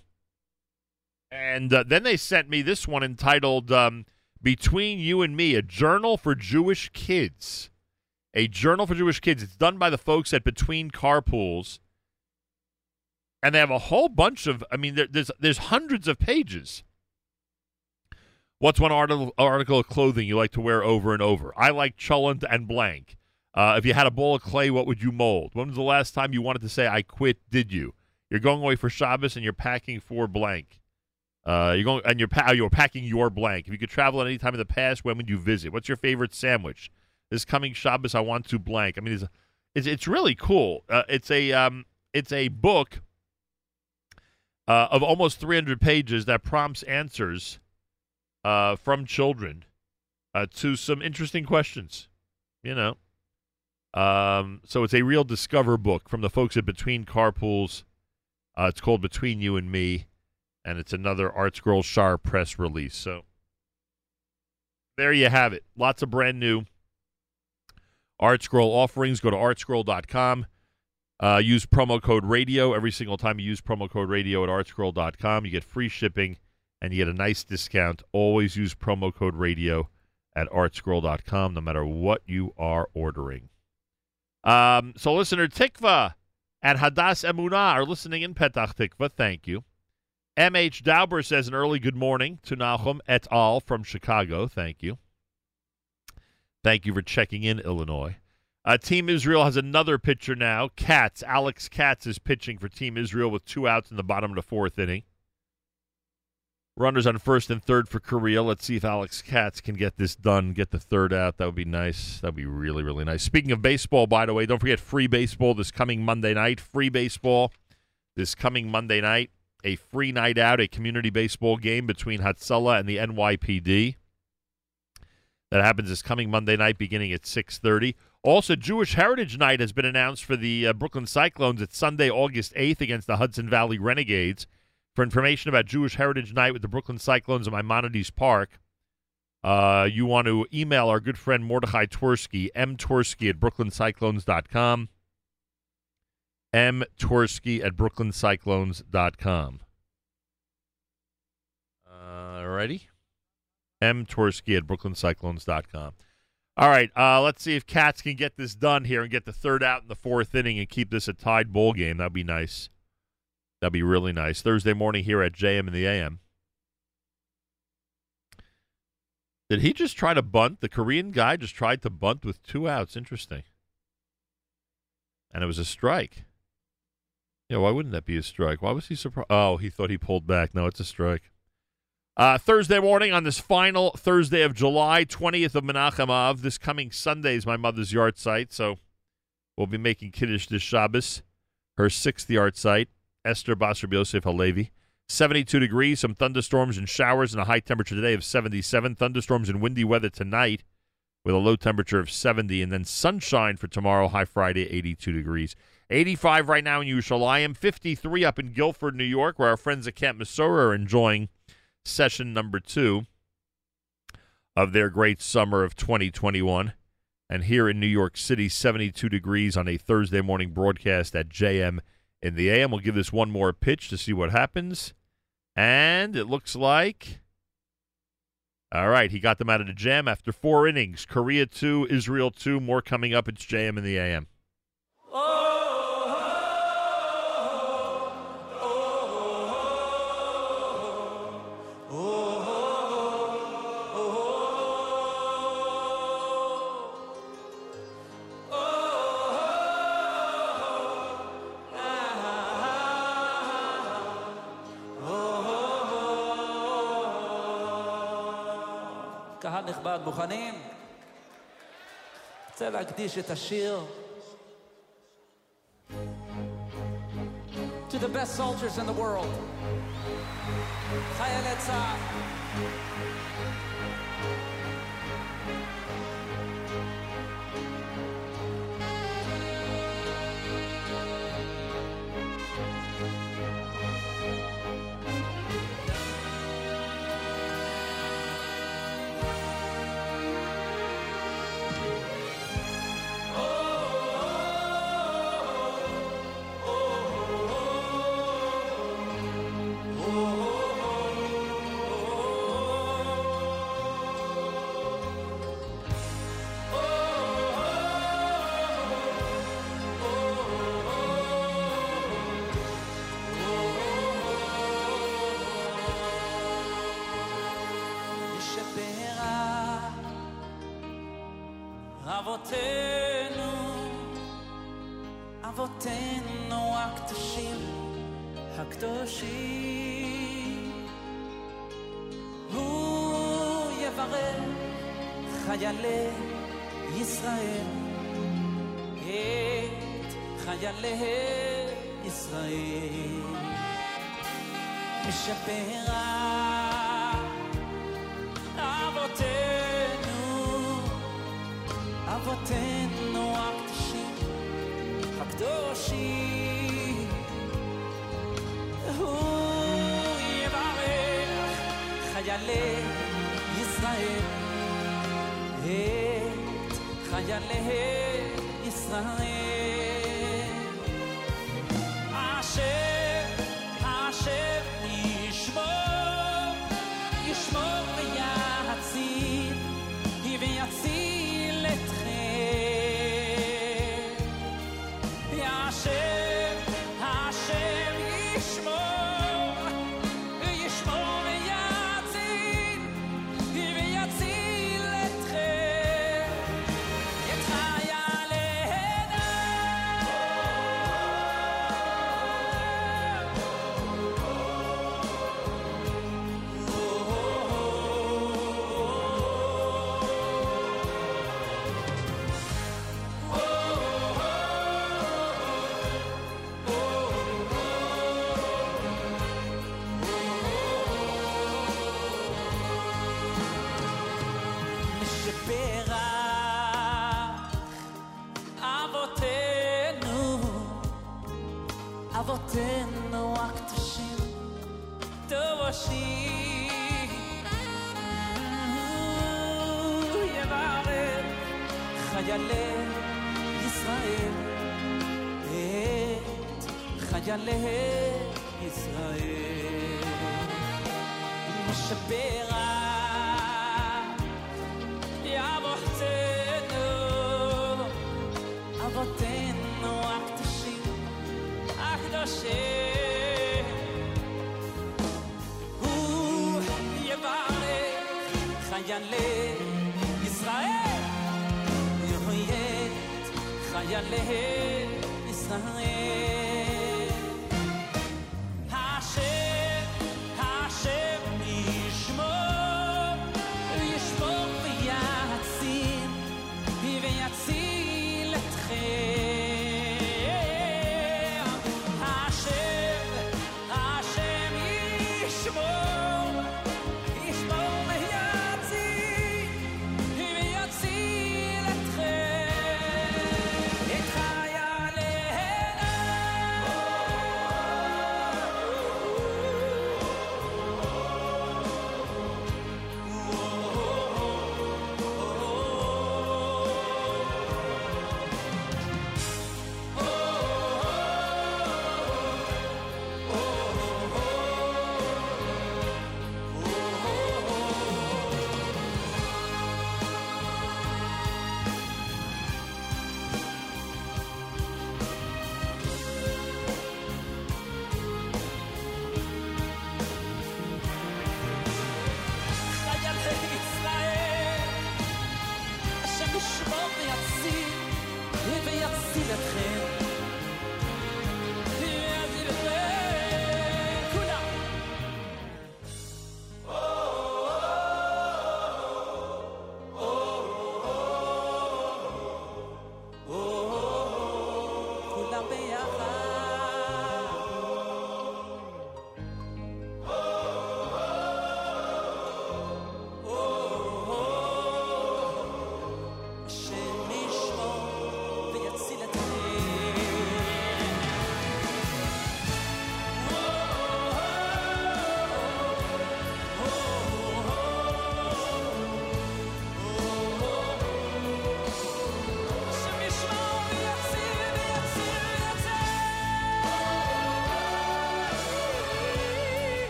A: And uh, then they sent me this one entitled um, Between You and Me, a journal for Jewish kids. A journal for Jewish kids. It's done by the folks at Between Carpools. And they have a whole bunch of, I mean, there, there's, there's hundreds of pages. What's one article, article of clothing you like to wear over and over? I like cholent and blank. Uh, if you had a bowl of clay, what would you mold? When was the last time you wanted to say, I quit, did you? You're going away for Shabbos and you're packing for blank. Uh, you're going and you're pa- you're packing your blank. If you could travel at any time in the past, when would you visit? What's your favorite sandwich? This coming Shabbos, I want to blank. I mean, it's it's, it's really cool. Uh, it's a um, it's a book uh, of almost 300 pages that prompts answers uh, from children uh, to some interesting questions. You know, um, so it's a real discover book from the folks at Between Carpools. Uh, it's called Between You and Me, and it's another Art Scroll Shaar press release. So there you have it. Lots of brand new ArtScroll offerings. Go to artscroll.com. Uh, use promo code radio every single time you use promo code radio at artscroll.com. You get free shipping and you get a nice discount. Always use promo code radio at artscroll.com no matter what you are ordering. Um, so, listener Tikva at Hadas Emunah are listening in Petach Tikva. Thank you. M.H. Dauber says an early good morning to Nachum et al. from Chicago. Thank you. Thank you for checking in, Illinois. Uh, Team Israel has another pitcher now. Katz, Alex Katz is pitching for Team Israel with two outs in the bottom of the fourth inning. Runners on first and third for Korea. Let's see if Alex Katz can get this done, get the third out. That would be nice. That would be really, really nice. Speaking of baseball, by the way, don't forget free baseball this coming Monday night. Free baseball this coming Monday night. A free night out, a community baseball game between Hatzalah and the NYPD. That happens this coming Monday night, beginning at 6:30. Also, Jewish Heritage Night has been announced for the uh, Brooklyn Cyclones. It's Sunday, August 8th, against the Hudson Valley Renegades. For information about Jewish Heritage Night with the Brooklyn Cyclones at Maimonides Park, uh, you want to email our good friend Mordechai Tversky, mtversky at brooklyncyclones.com. mtversky at brooklyncyclones.com. All righty. mtversky at brooklyncyclones.com. All right, uh, let's see if Katz can get this done here and get the third out in the fourth inning and keep this a tied bowl game. That'd be nice. That'd be really nice. Thursday morning here at JM in the AM. Did he just try to bunt? The Korean guy just tried to bunt with two outs. Interesting. And it was a strike. Yeah, why wouldn't that be a strike? Why was he surprised? Oh, he thought he pulled back. No, it's a strike. Uh, Thursday morning on this final Thursday of July, 20th of Menachem Av. This coming Sunday is my mother's yahrzeit, so we'll be making Kiddush this Shabbos, her sixth yahrzeit, Esther Basar Yosef Halevi. 72 degrees, some thunderstorms and showers, and a high temperature today of 77. Thunderstorms and windy weather tonight with a low temperature of 70, and then sunshine for tomorrow, high Friday, 82 degrees. 85 right now in Yerushalayim, 53 up in Guilford, New York, where our friends at Camp Mesorah are enjoying session number two of their great summer of 2021. And here in New York City, 72 degrees on a Thursday morning broadcast at JM in the AM. We'll give this one more pitch to see what happens. And it looks like. All right, he got them out of the jam after four innings. Korea 2, Israel 2. More coming up. It's JM in the AM.
E: קהל נכבד, מוכנים? רוצה להקדיש את השיר To the best soldiers in the world. חיילי צה"ל. חיילי ישראל, את חיילי ישראל. משפרה אבותינו, אבותינו הקדושים, הקדושים. הוא יברך חיילי ישראל, את חיילי ישראל. חיילי ישראל משברה יבוחצנו אבותינו הקדושים הקדושים הוא יברך חיילי ישראל יהיה חיילי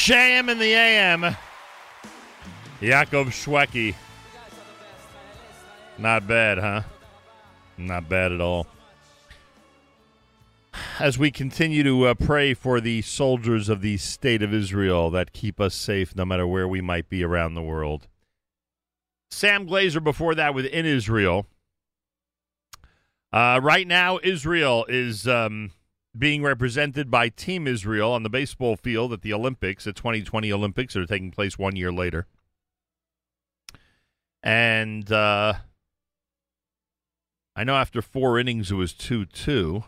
A: JM in the AM. Yakov Shwekey. Not bad, huh? Not bad at all. As we continue to uh, pray for the soldiers of the state of Israel that keep us safe no matter where we might be around the world. Sam Glaser before that within Israel. Uh, right now, Israel is um, being represented by Team Israel on the baseball field at the Olympics, the 2020 Olympics that are taking place one year later. And uh, I know after four innings it was 2 2.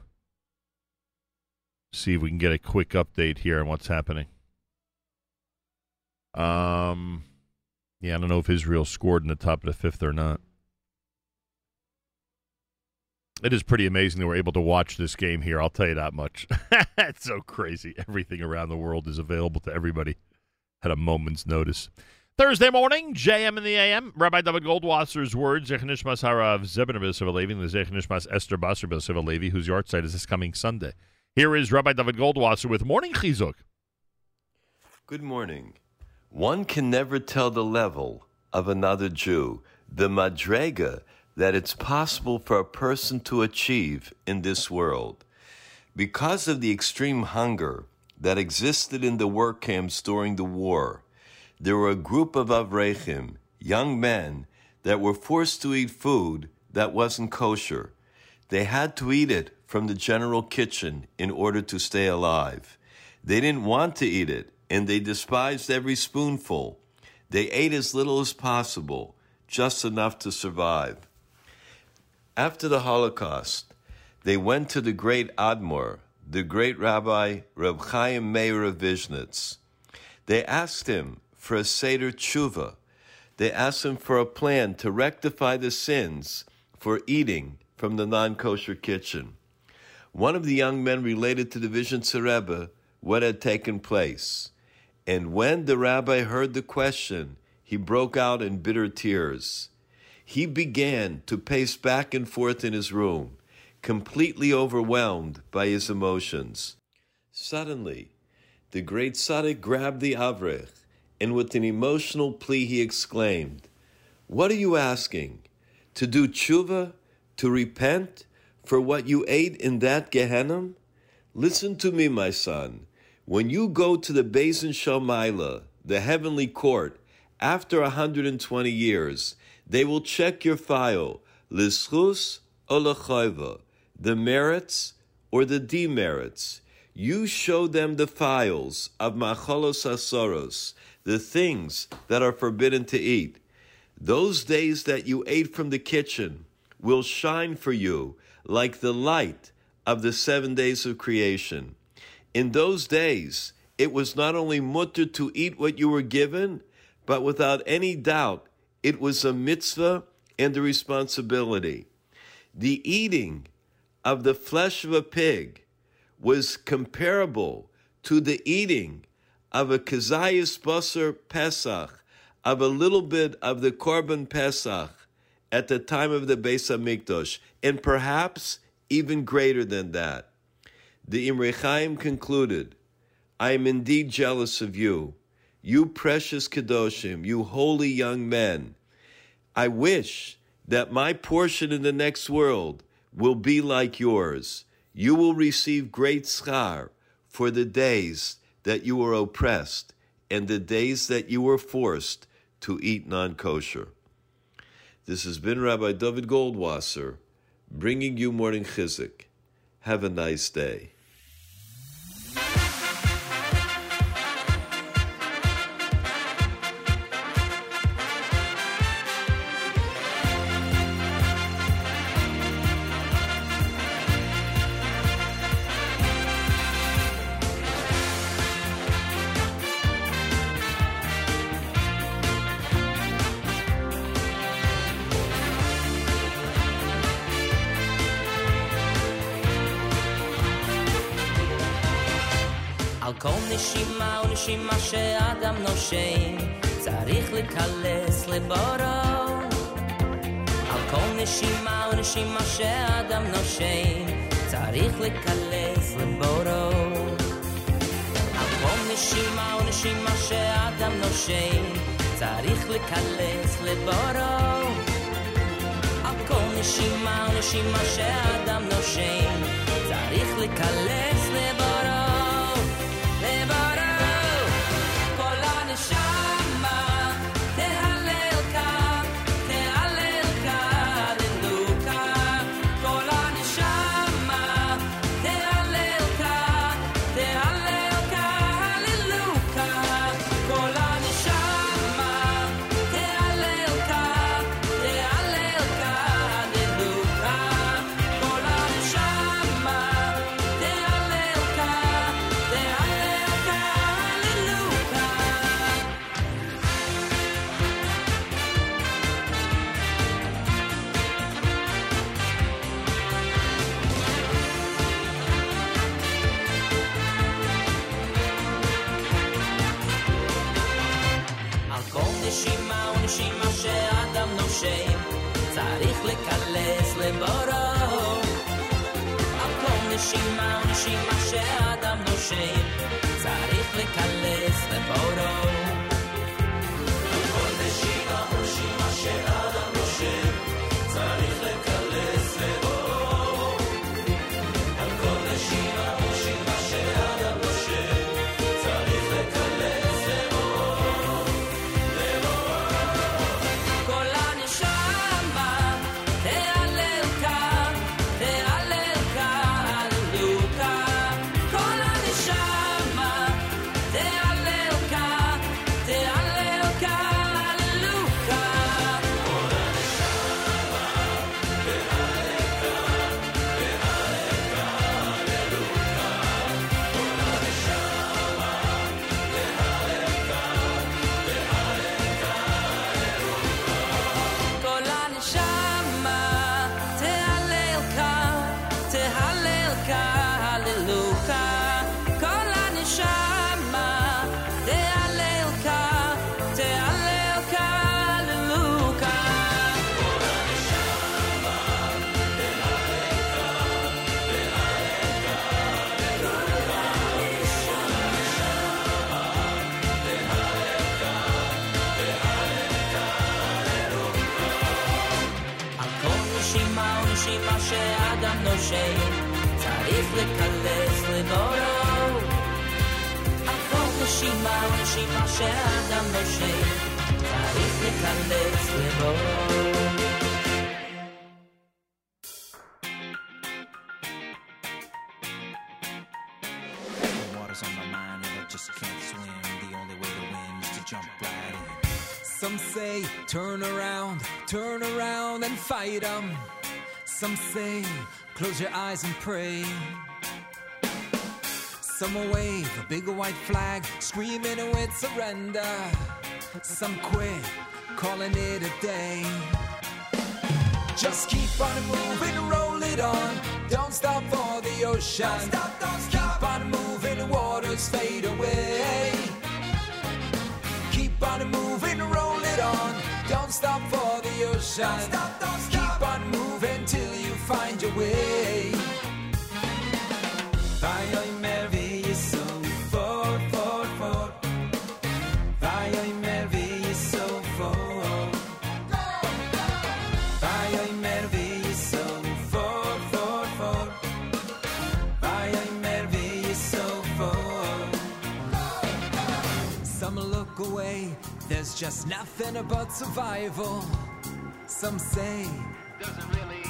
A: See if we can get a quick update here on what's happening. Um, yeah, I don't know if Israel scored in the top of the fifth or not. It is pretty amazing that we're able to watch this game here. I'll tell you that much. it's so crazy. Everything around the world is available to everybody at a moment's notice. Thursday morning, JM in the AM. Rabbi David Goldwasser's words, Zechanishmas Harav Zebinavis of Alevi, and the Zechanishmas Esther Basarbis of Alevi, whose yahrzeit is this coming Sunday. Here is Rabbi David Goldwasser with Morning Chizuk.
Q: Good morning. One can never tell the level of another Jew, the madrega that it's possible for a person to achieve in this world. Because of the extreme hunger that existed in the work camps during the war. There were a group of Avrechim, young men, that were forced to eat food that wasn't kosher. They had to eat it from the general kitchen in order to stay alive. They didn't want to eat it, and they despised every spoonful. They ate as little as possible, just enough to survive. After the Holocaust, they went to the great Admor, the great Rabbi Reb Chaim Meir of Vishnitz. They asked him for a Seder Tshuva. They asked him for a plan to rectify the sins for eating from the non kosher kitchen. One of the young men related to the Vishnitzer Rebbe what had taken place. And when the rabbi heard the question, he broke out in bitter tears. He began to pace back and forth in his room, completely overwhelmed by his emotions. Suddenly, the great Tzaddik grabbed the Avrech, and with an emotional plea he exclaimed, What are you asking? To do tshuva? To repent for what you ate in that Gehenna? Listen to me, my son. When you go to the Beis Din Shel Maalah, the heavenly court, after 120 years, they will check your file, lischus or lechayva, the merits or the demerits. You show them the files of macholos asoros, the things that are forbidden to eat. Those days that you ate from the kitchen will shine for you like the light of the seven days of creation. In those days, it was not only mutter to eat what you were given, but without any doubt, it was a mitzvah and a responsibility. The eating of the flesh of a pig was comparable to the eating of a kazayas basar pesach, of a little bit of the korban pesach at the time of the Beis Hamikdash, and perhaps even greater than that. The Imre Chaim concluded, I am indeed jealous of you, you precious Kedoshim, you holy young men. I wish that my portion in the next world will be like yours. You will receive great schar for the days that you were oppressed and the days that you were forced to eat non kosher. This has been Rabbi David Goldwasser bringing you Morning Chizuk. Have a nice day.
F: נשימה ונשימה שאדם נושם, צריך לקלס לבורו. כל נשימה ונשימה שאדם נושם, צריך לקלס לבורו. על כל נשימה ונשימה שאדם נושם, צריך לקלס. לבורו. נשימה ונשימה שאדם נושם, צריך לקלס לבורו. שאדם נושם, צריך לקלס לבורו. על כל נשימה ונשימה שאדם נושם, צריך לקלס לבורו.
R: The water's on my mind and I just can't swim. The only way to win is to jump right in. Some say, turn around, turn around and fight 'em. Some say, close your eyes and pray. Some will wave a big white flag, screaming with surrender. Some quit, calling it a day. Just keep on moving, roll it on. Don't stop for the ocean. Stop, don't stop. Keep on moving, the waters fade away. Keep on moving, roll it on. Don't stop for the ocean. Stop, don't stop. Find your way. Vai oi merveille so fort, fort, fort. Vai oi merveille so fort. Vai oi merveille so fort, fort, fort. Vai oi merveille so fort. Some look away, there's just nothing about survival. Some say, doesn't really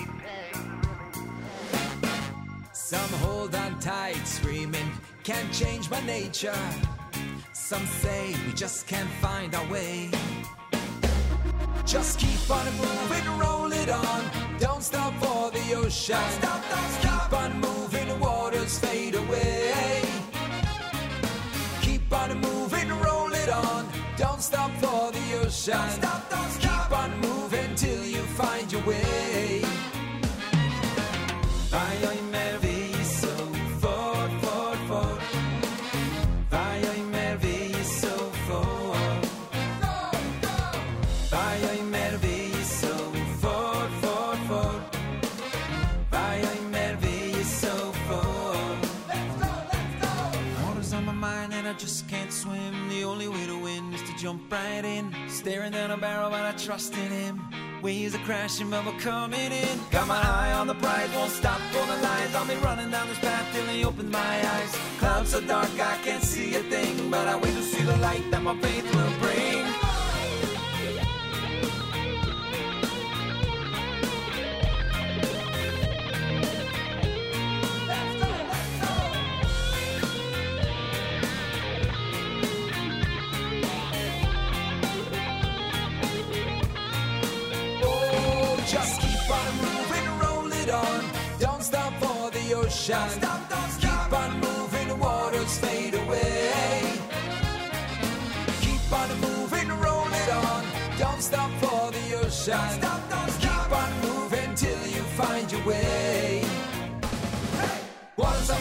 R: Some hold on tight, screaming, can't change my nature. Some say we just can't find our way. Just keep on moving, roll it on. Don't stop for the ocean. Stop, don't stop. Keep on moving, waters fade away. Keep on moving, roll it on. Don't stop for the ocean. Stop, don't stop. Keep on moving till you find your way. Staring down a barrel, but I trust in him. Waves are crashing, but we're coming in. Got my eye on the prize, won't stop for the lies. I'll be running down this path till he opens my eyes. Clouds so dark, I can't see a thing, but I wait to see the light that my faith will bring. Don't stop for the ocean. Stop, don't stop. Keep on moving, waters fade away. Keep on moving, roll it on. Don't stop for the ocean. Don't stop.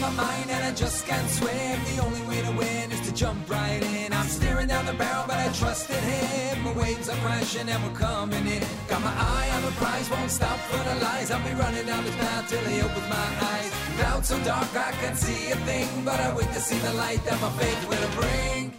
R: My mind and I just can't swim. The only way to win is to jump right in. I'm staring down the barrel, but I trusted him. The waves are crashing and we're coming in. Got my eye on the prize, won't stop for the lies. I'll be running down this path till he opens my eyes. Clouds so dark I can't see a thing, but I wait to see the light that my faith will bring.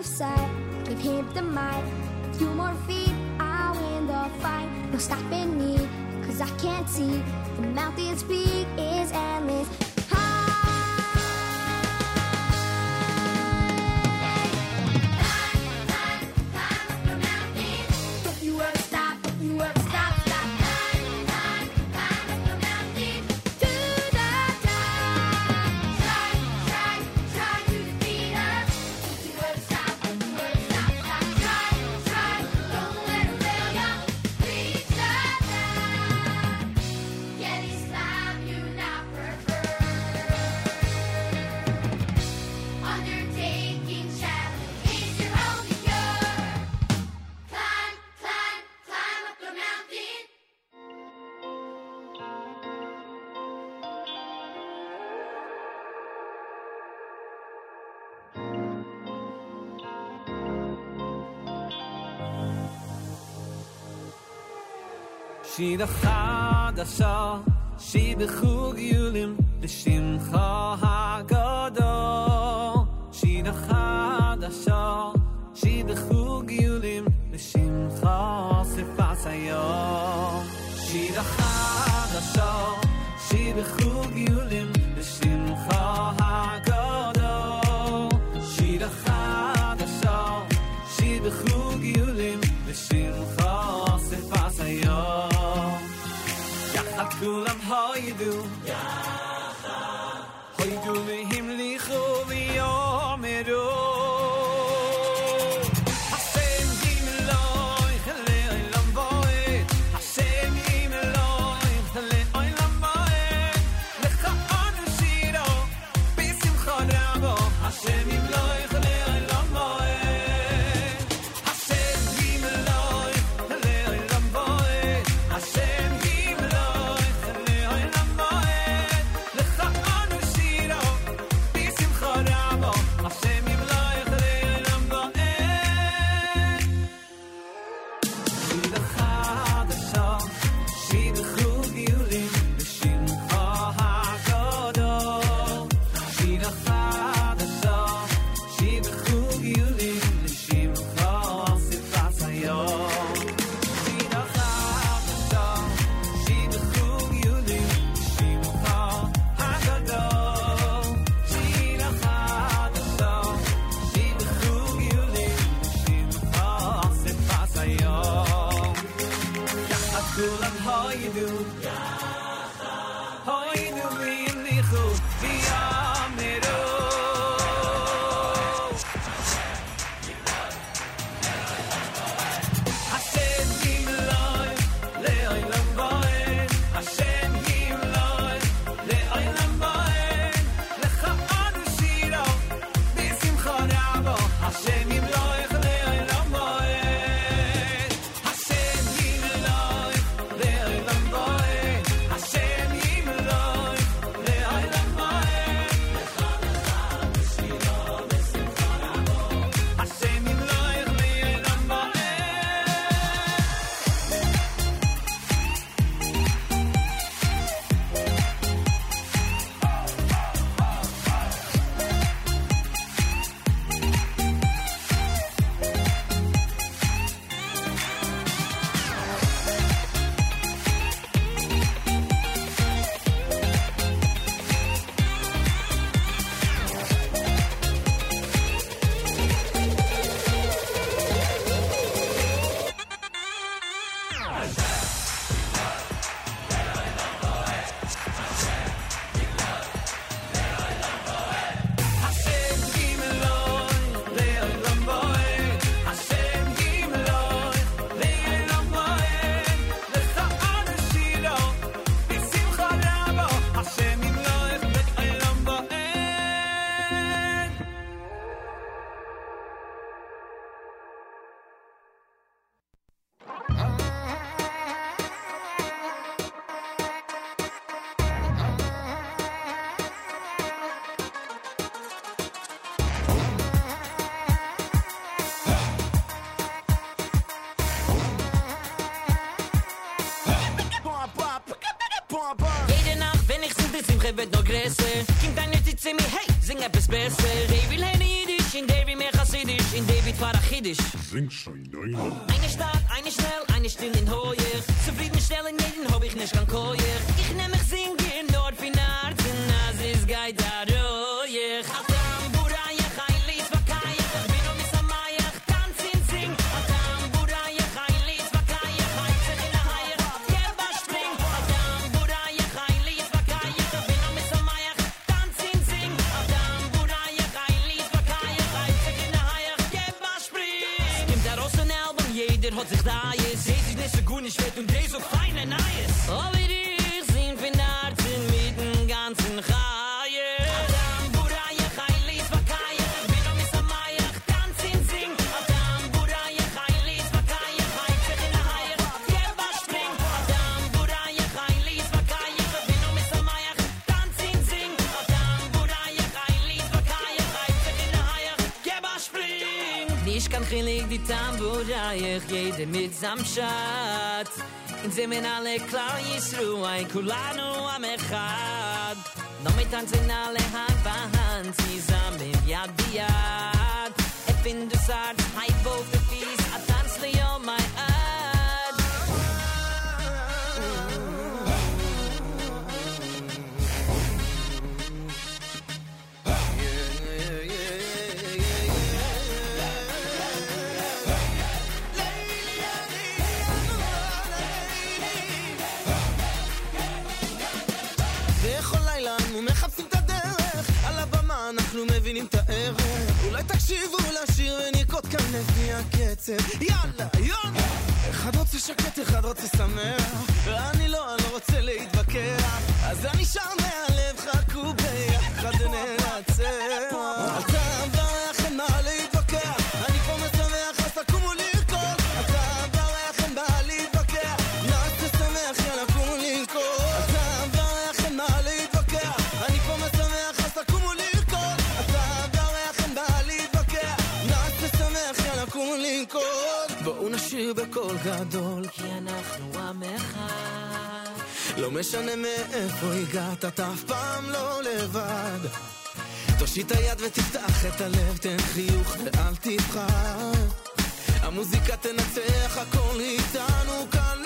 S: of sight. Give him the mic, a few more feet, I'll win the fight. No stopping me, cause I can't see the mouth is beat.
T: Sie חדשה hat das יולים
C: Sie bechug Klasse wird noch größer Kink deine Titze mir, hey,
U: sing etwas besser. David lehne Yiddish, in David mehr Hasidisch In David Farachidisch
F: Sing schon
V: כלל ישראל, כולנו עם אחד. לא מתנצנה להן והן, תיזמם יד ביד. אפינדוסר הכנסת, יאללה, יאללה. אחד רוצה שקט, אחד רוצה שמח. אני לא, אני לא רוצה להתווכח. אז אני שם מהלב, חכו ביחד ננצח. גדול,
U: כי אנחנו עם אחד.
V: לא משנה מאיפה הגעת, אתה אף פעם לא לבד. תושיט היד ותפתח את הלב, תן חיוך ואל תבחר. המוזיקה תנצח, הכל איתנו כאן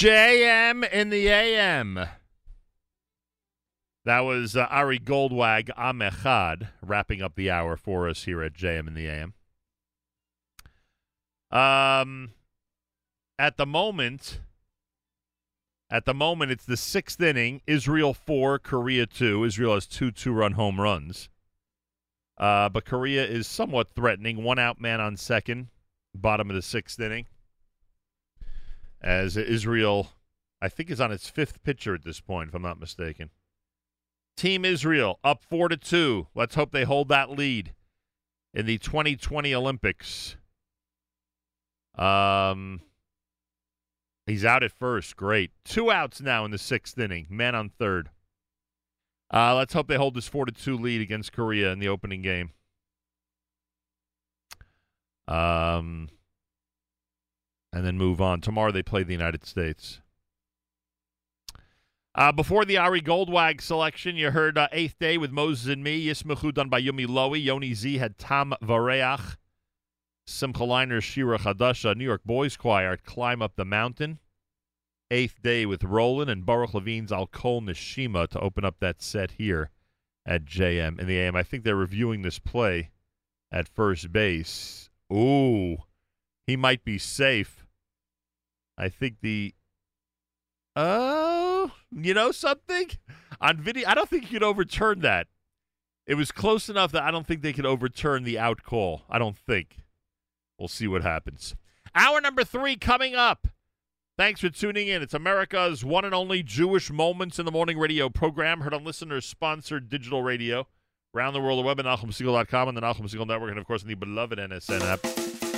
A: JM in the AM. That was uh, Ari Goldwag Amechad wrapping up the hour for us here at JM in the AM. Um, at the moment, at the moment, it's the sixth inning. Israel four, Korea two. Israel has two two-run home runs, uh, but Korea is somewhat threatening. One out man on second, bottom of the sixth inning as Israel, I think, is on its fifth pitcher at this point, if I'm not mistaken. Team Israel up four to two. Let's hope they hold that lead in the 2020 Olympics. Um, he's out at first. Great. Two outs now in the sixth inning. Man on third. Uh, let's hope they hold this four to two lead against Korea in the opening game. Um, and then move on. Tomorrow they play the United States. Uh, before the Ari Goldwag selection, you heard uh, Eighth Day with Moses and Me, Yismachu done by Yumi Lowy. Yoni Z had Tam Vareach. Simcha Leiner's Shira Chadasha, New York Boys Choir, Climb Up the Mountain. Eighth Day with Roland and Baruch Levine's Al Kol Nishima to open up that set here at JM in the AM. I think they're reviewing this play at first base. Ooh, he might be safe. I think the oh, you know something on video. I don't think you could overturn that. It was close enough that I don't think they could overturn the out call. I don't think. We'll see what happens. Hour number three coming up. Thanks for tuning in. It's America's one and only Jewish Moments in the Morning radio program, heard on listeners sponsored digital radio around the world, the web at NachumSegal.com and the Segal Network, and of course, on the beloved NSN app.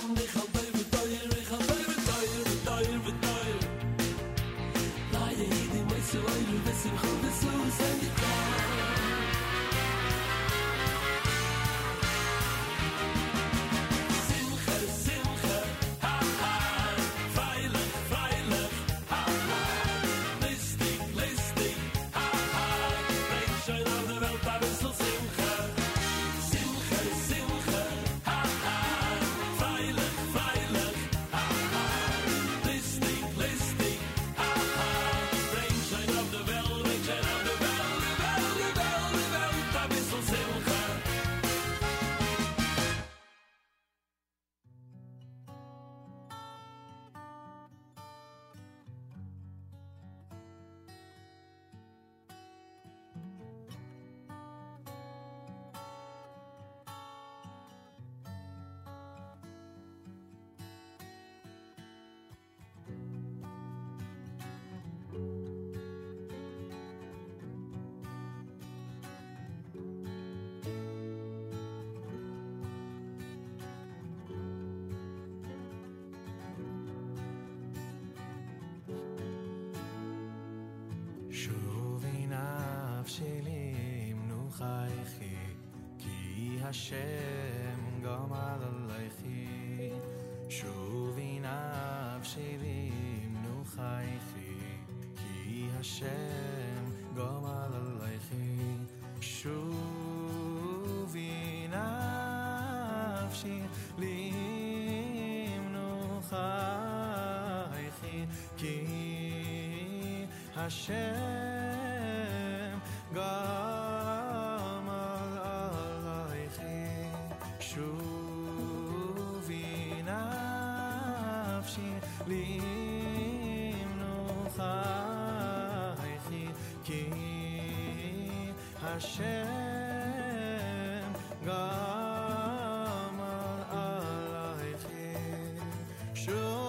W: פון די שופל, די טייער,
C: איך Hashem Gam al alaychi Shuvi nafshi Limnuchaychi Ki Hashem
X: Gam al alaychi Shuvi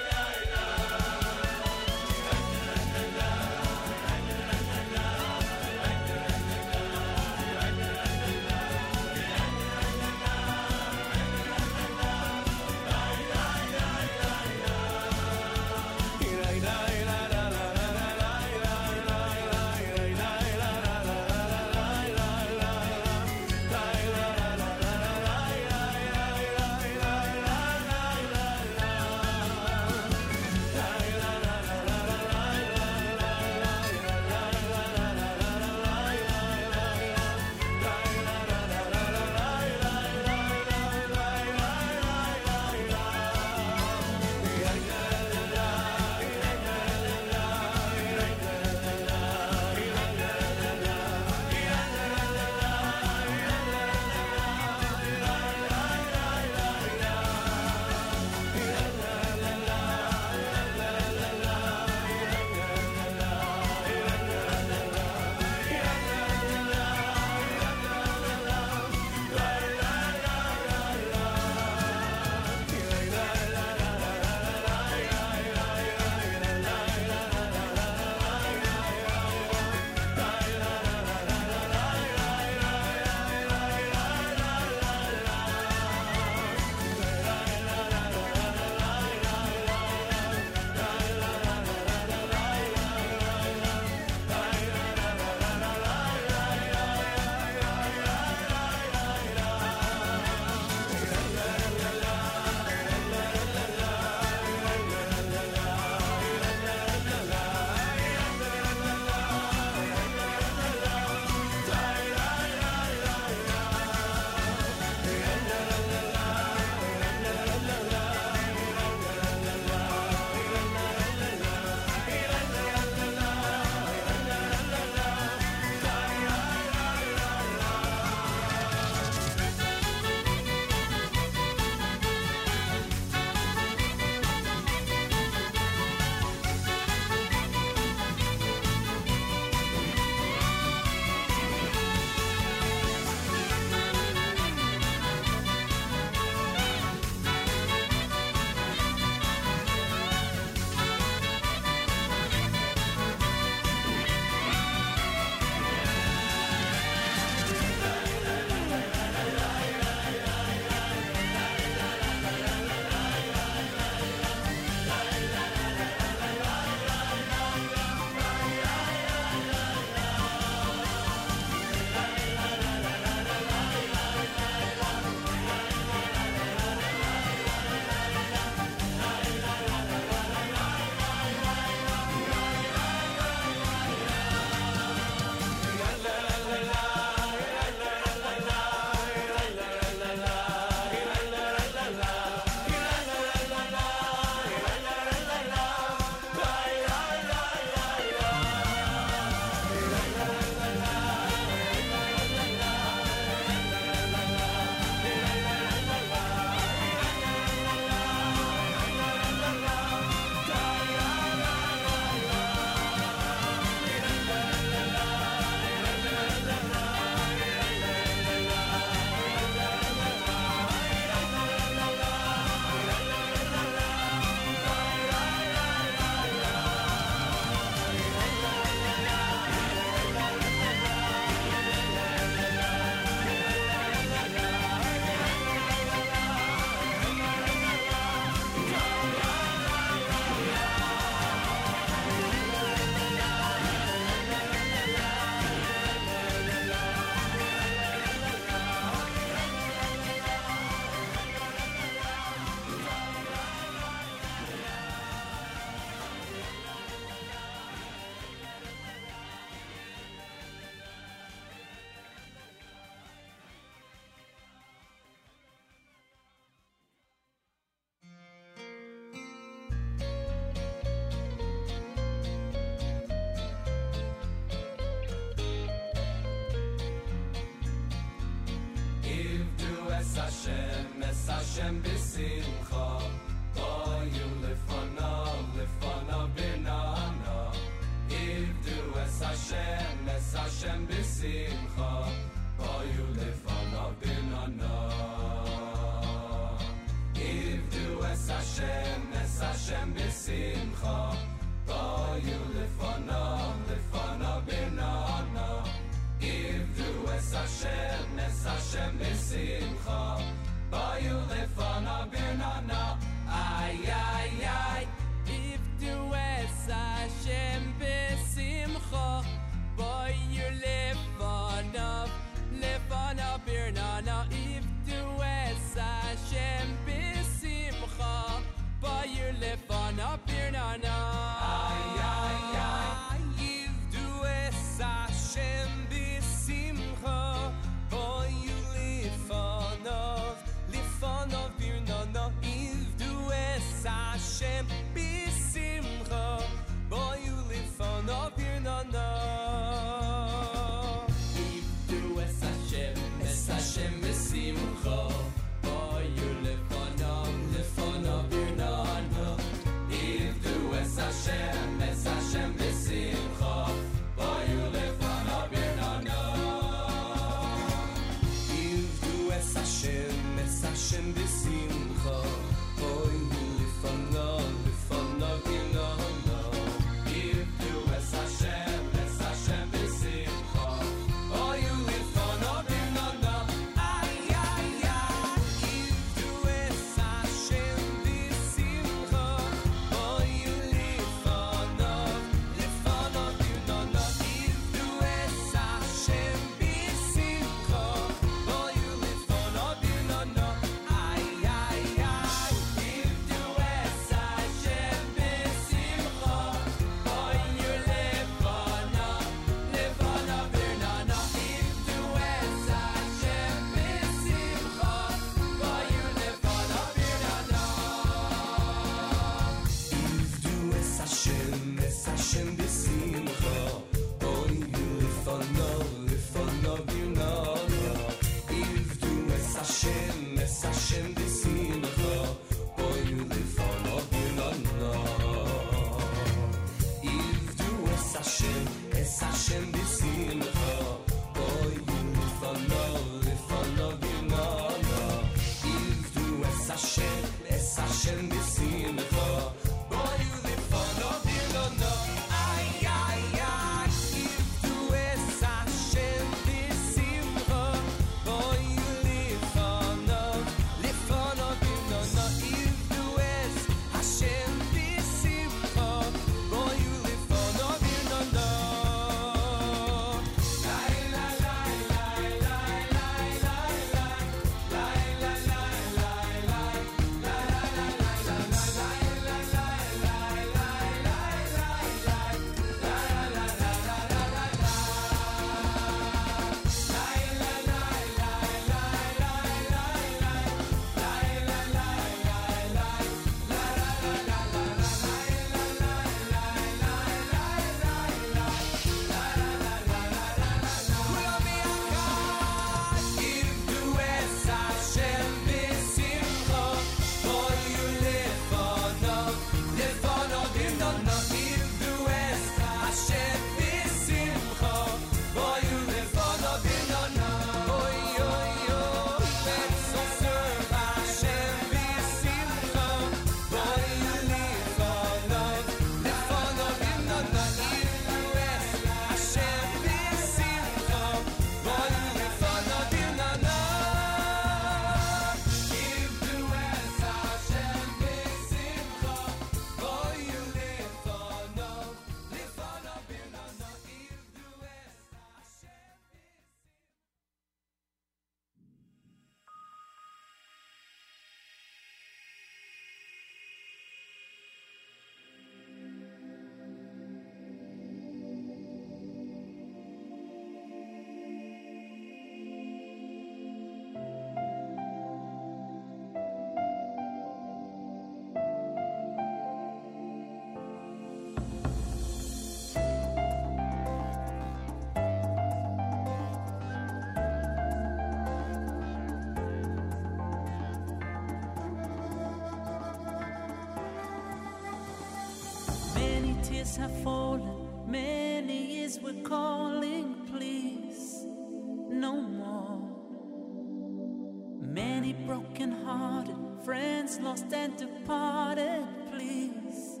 X: lost and departed, please,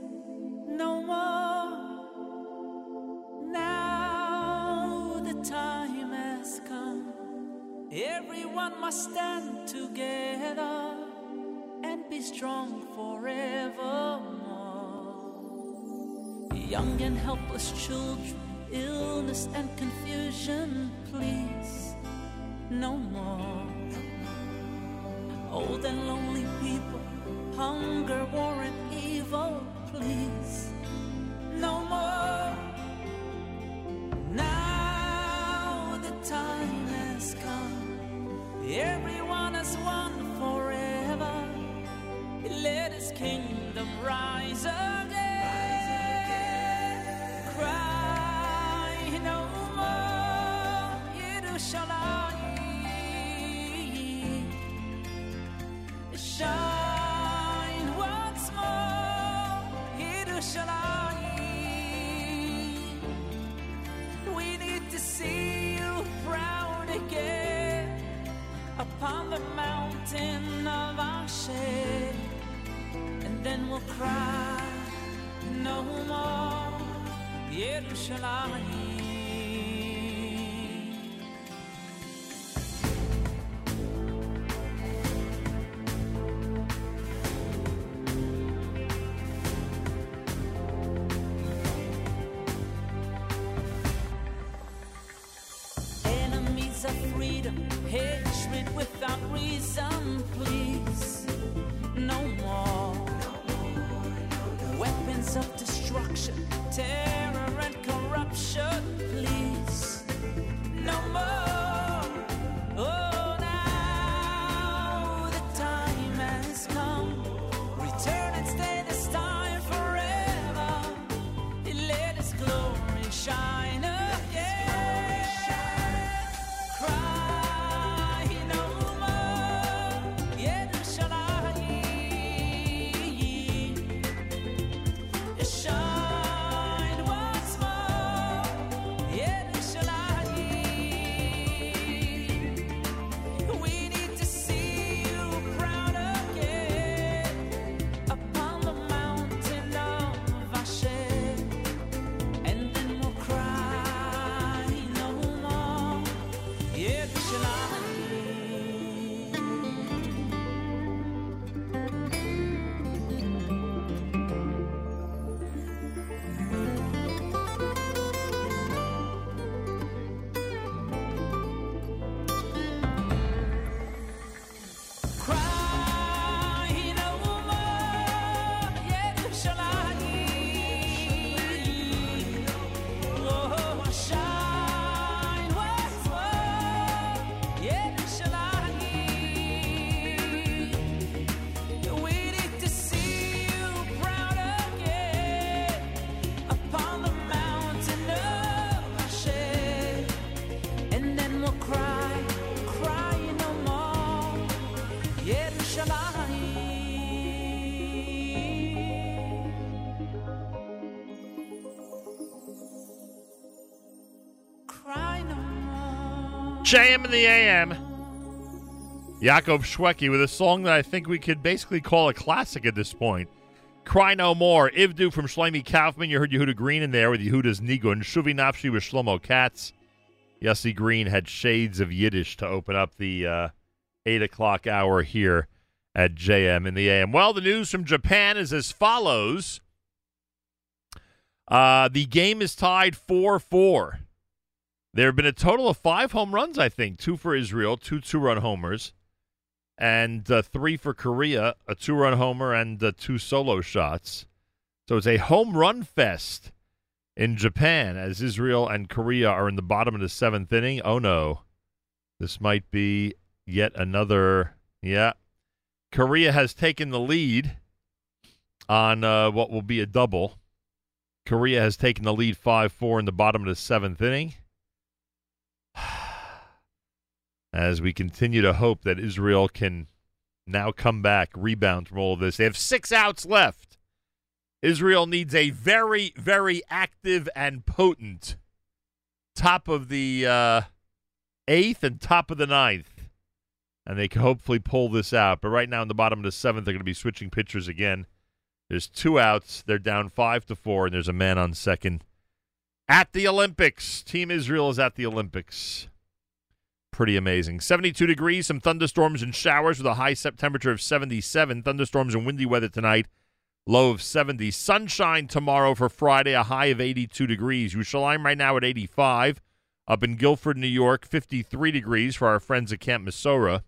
X: no more. Now the time has come, everyone must stand together and be strong forevermore. Young and helpless children, illness and confusion, please, no more. Old and lonely people, hunger, war, and evil, please, no more. Now the time has come, everyone has won forever. Let his kingdom rise again. Cry no more. Upon the mountain of our Asher, and then we'll cry no more, Yerushalayim. Destruction, terror
A: JM in the AM. Yaakov Shwekey with a song that I think we could basically call a classic at this point. Cry No More. Ivdu from Shlomi Kaufman. You heard Yehuda Green in there with Yehuda's Nigun. Shuvi Nafshi with Shlomo Katz. Yossi Green had shades of Yiddish to open up the uh, 8 o'clock hour here at JM in the AM. Well, the news from Japan is as follows. Uh, the game is tied 4 4. There have been a total of five home runs, I think. Two for Israel, two two run homers, and uh, three for Korea, a two run homer and uh, two solo shots. So it's a home run fest in Japan as Israel and Korea are in the bottom of the seventh inning. Oh no, this might be yet another. Yeah. Korea has taken the lead on uh, what will be a double. Korea has taken the lead 5 4 in the bottom of the seventh inning. As we continue to hope that Israel can now come back, rebound from all of this. They have six outs left. Israel needs a very, very active and potent top of the uh, eighth and top of the ninth. And they can hopefully pull this out. But right now, in the bottom of the seventh, they're going to be switching pitchers again. There's two outs. They're down five to four, and there's a man on second. At the Olympics. Team Israel is at the Olympics. Pretty amazing. 72 degrees, some thunderstorms and showers with a high temperature of 77. Thunderstorms and windy weather tonight, low of 70. Sunshine tomorrow for Friday, a high of 82 degrees. Yerushalayim right now at 85. Up in Guilford, New York, 53 degrees for our friends at Camp Mesorah.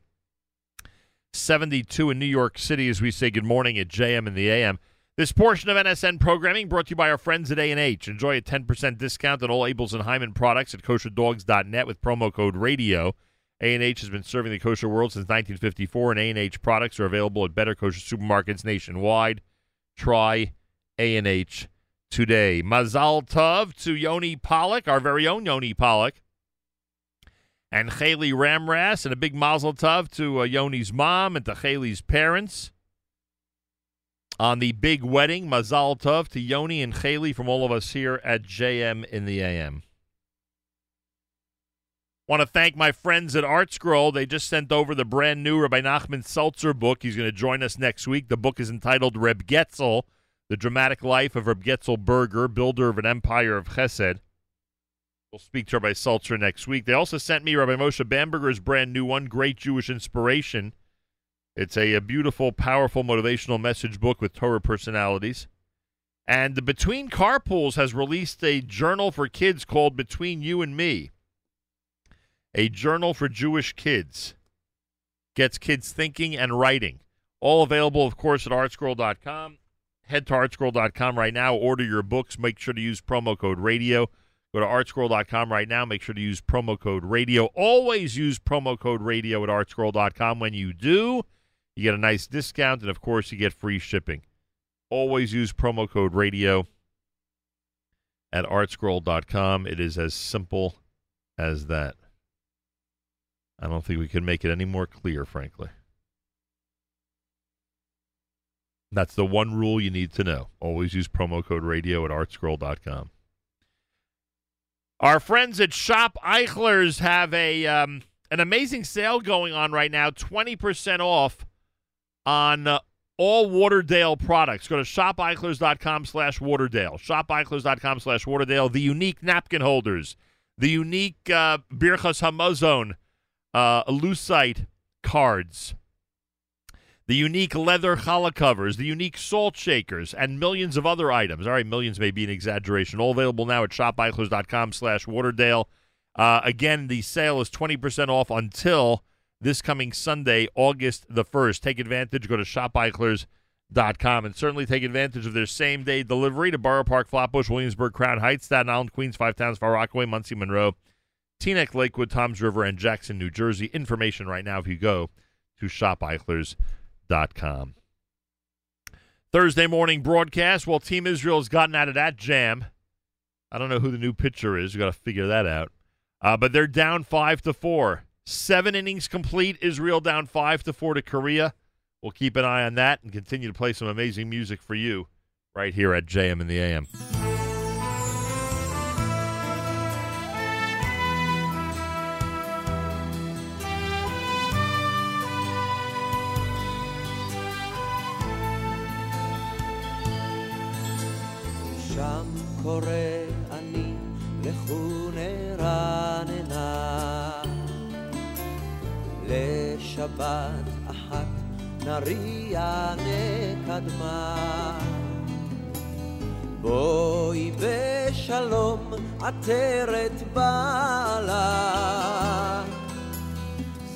A: 72 in New York City as we say good morning at JM and the AM. This portion of NSN programming brought to you by our friends at A&H. Enjoy a 10% discount on all Abeles and Heymann products at kosherdogs.net with promo code RADIO. A&H has been serving the kosher world since 1954, and A&H products are available at better kosher supermarkets nationwide. Try A&H today. Mazal Tov to Yoni Pollock, our very own Yoni Pollock, and Haley Ramras, and a big Mazel Tov to uh, Yoni's mom and to Haley's parents on the big wedding. Mazal Tov to Yoni and Haley from all of us here at JM in the AM. Want to thank my friends at ArtScroll. They just sent over the brand new Rabbi Nachman Seltzer book. He's going to join us next week. The book is entitled Reb Getzel, The Dramatic Life of Reb Getzel Berger, Builder of an Empire of Chesed. We'll speak to Rabbi Seltzer next week. They also sent me Rabbi Moshe Bamberger's brand new one, Great Jewish Inspiration. It's a, a beautiful, powerful, motivational message book with Torah personalities. And the Between Carpools has released a journal for kids called Between You and Me. A journal for Jewish kids. Gets kids thinking and writing. All available, of course, at artscroll.com. Head to artscroll.com right now. Order your books. Make sure to use promo code RADIO. Go to artscroll.com right now. Make sure to use promo code RADIO. Always use promo code RADIO at artscroll.com. When you do, you get a nice discount, and of course, you get free shipping. Always use promo code RADIO at artscroll.com. It is as simple as that. I don't think we can make it any more clear, frankly. That's the one rule you need to know. Always use promo code radio at artscroll.com. Our friends at Shop Eichlers have a um, an amazing sale going on right now 20% off on uh, all Waterdale products. Go to shopeichlers.com slash Waterdale. Shopeichlers.com slash Waterdale. The unique napkin holders, the unique uh, Birchas Hamazon uh, Lucite cards, the unique leather challah covers, the unique salt shakers, and millions of other items. All right, millions may be an exaggeration. All available now at shopeichler's.com slash Waterdale. Uh, again, the sale is 20% off until this coming Sunday, August the 1st. Take advantage. Go to shopeichler's.com and certainly take advantage of their same-day delivery to Borough Park, Flatbush, Williamsburg, Crown Heights, Staten Island, Queens, Five Towns, Far Rockaway, Monsey, Monroe, Teaneck, Lakewood, Toms River, and Jackson, New Jersey. Information right now if you go to shopeichler's.com. Thursday morning broadcast. Well, Team Israel has gotten out of that jam. I don't know who the new pitcher is. we got to figure that out. Uh, but they're down five to four. Seven innings complete. Israel down five to four to Korea. We'll keep an eye on that and continue to play some amazing music for you right here at JM in the AM.
E: שם קורא אני לכוני רננה לשבת אחת נריע נקדמה. בואי בשלום עטרת בעלה.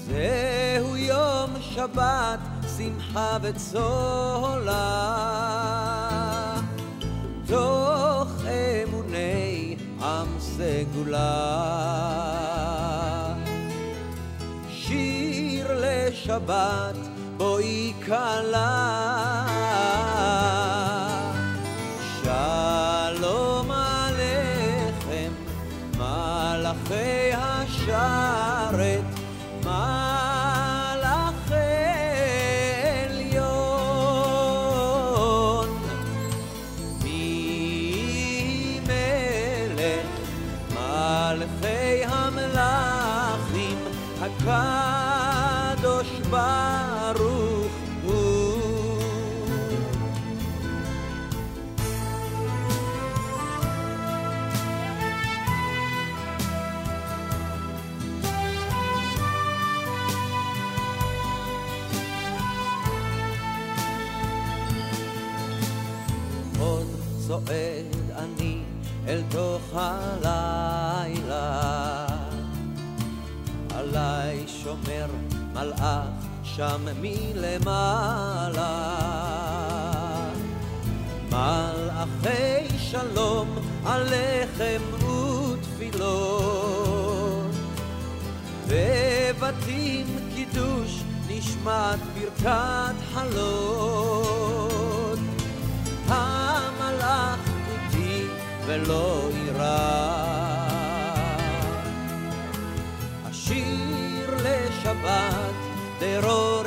E: זהו יום שבת שמחה וצהלה תוך אמוני עם סגולה. לשבת בואי כלה. שלום עליכם מלאכי השרת הלילה. עליי שומר מלאך שם מלמעלה. מלאכי שלום עליכם ותפילות. בבתים קידוש נשמעת ברכת חלום. ולא יירא. השיר לשבת דרור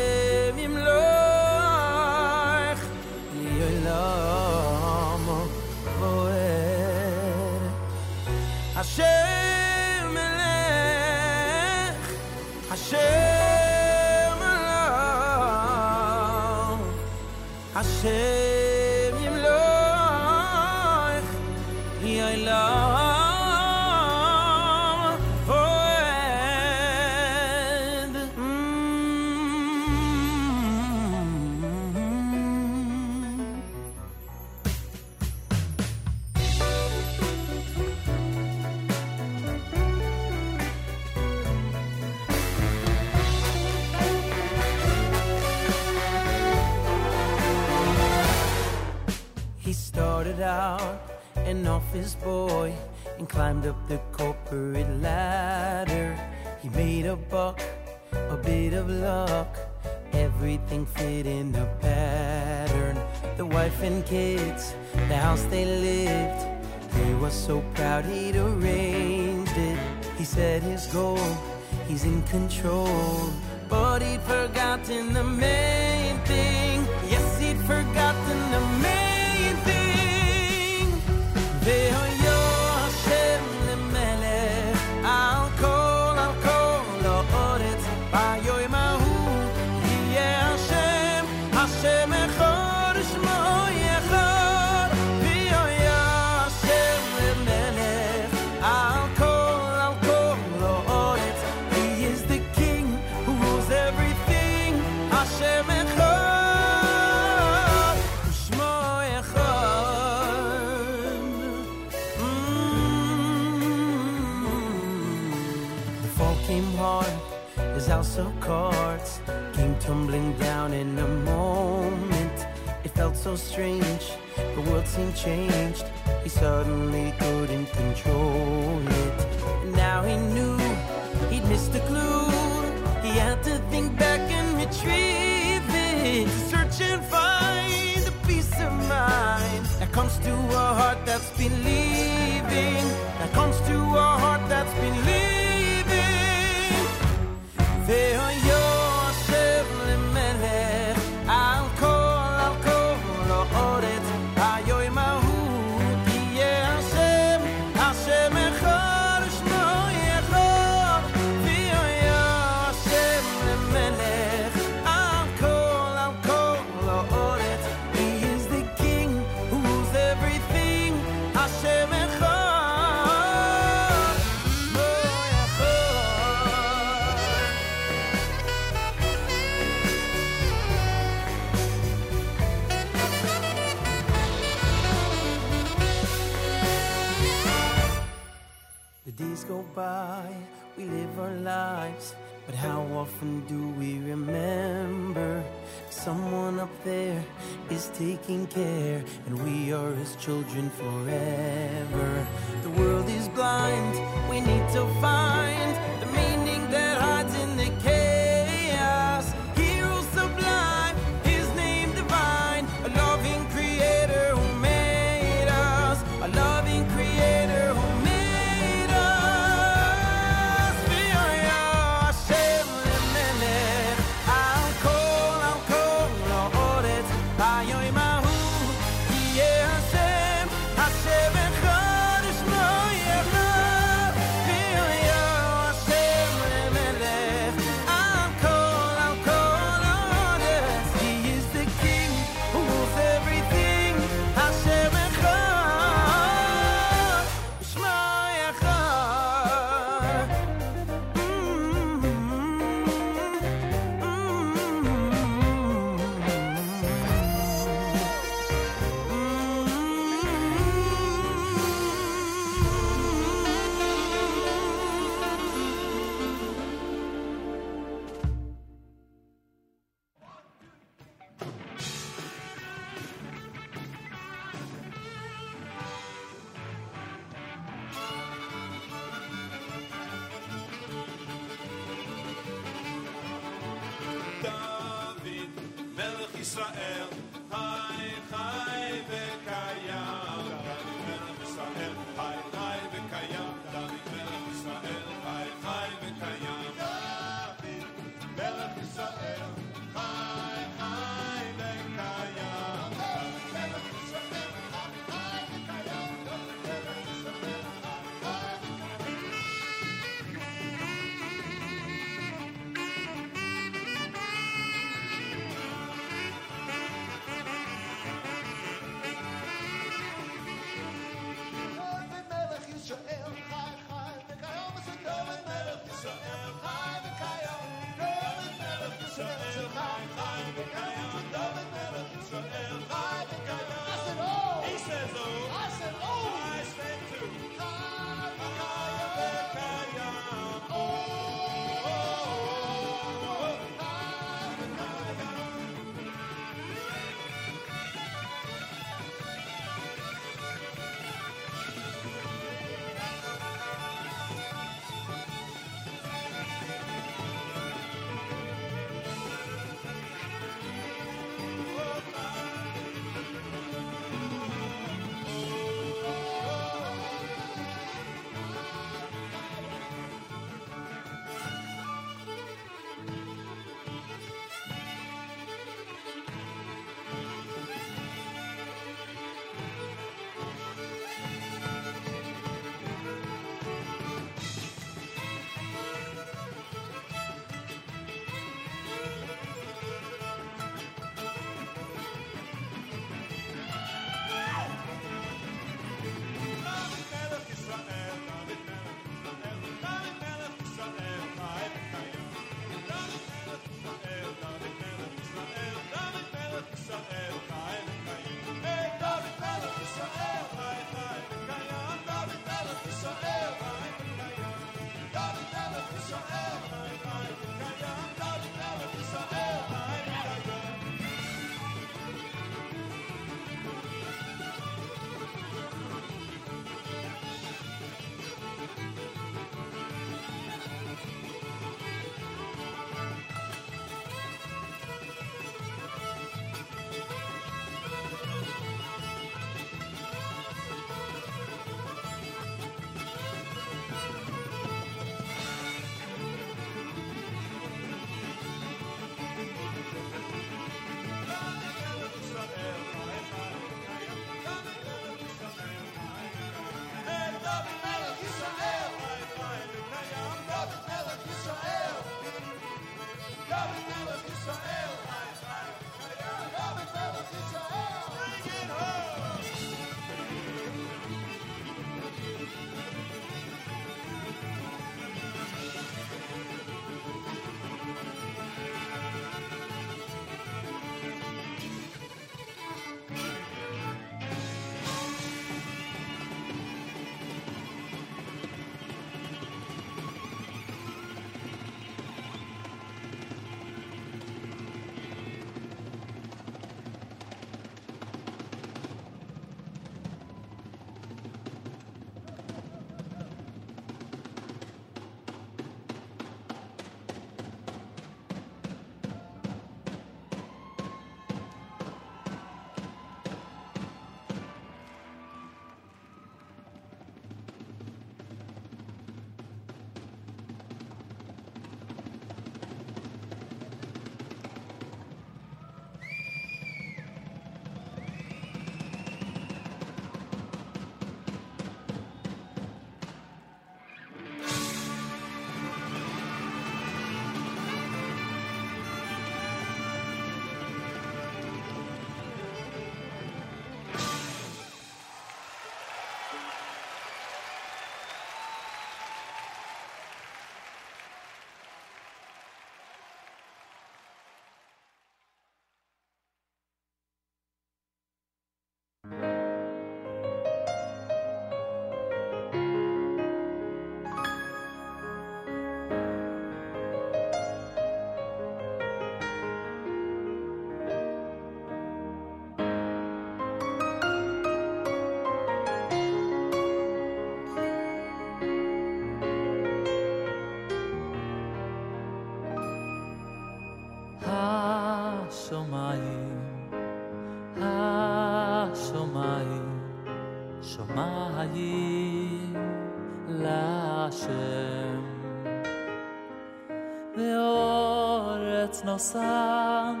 Y: ונוסם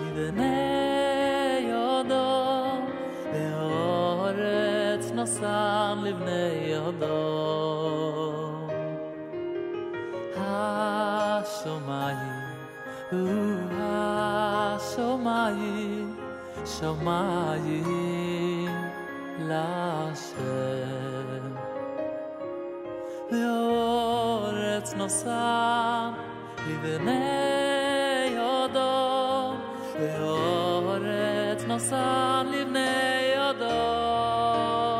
Y: מבני יודו, באורץ נוסם לבני יודו. השמיים, הוא השמיים, שמיים להשם. לאורץ נוסם לבני
Z: Behåret når sandliv neier
W: dag.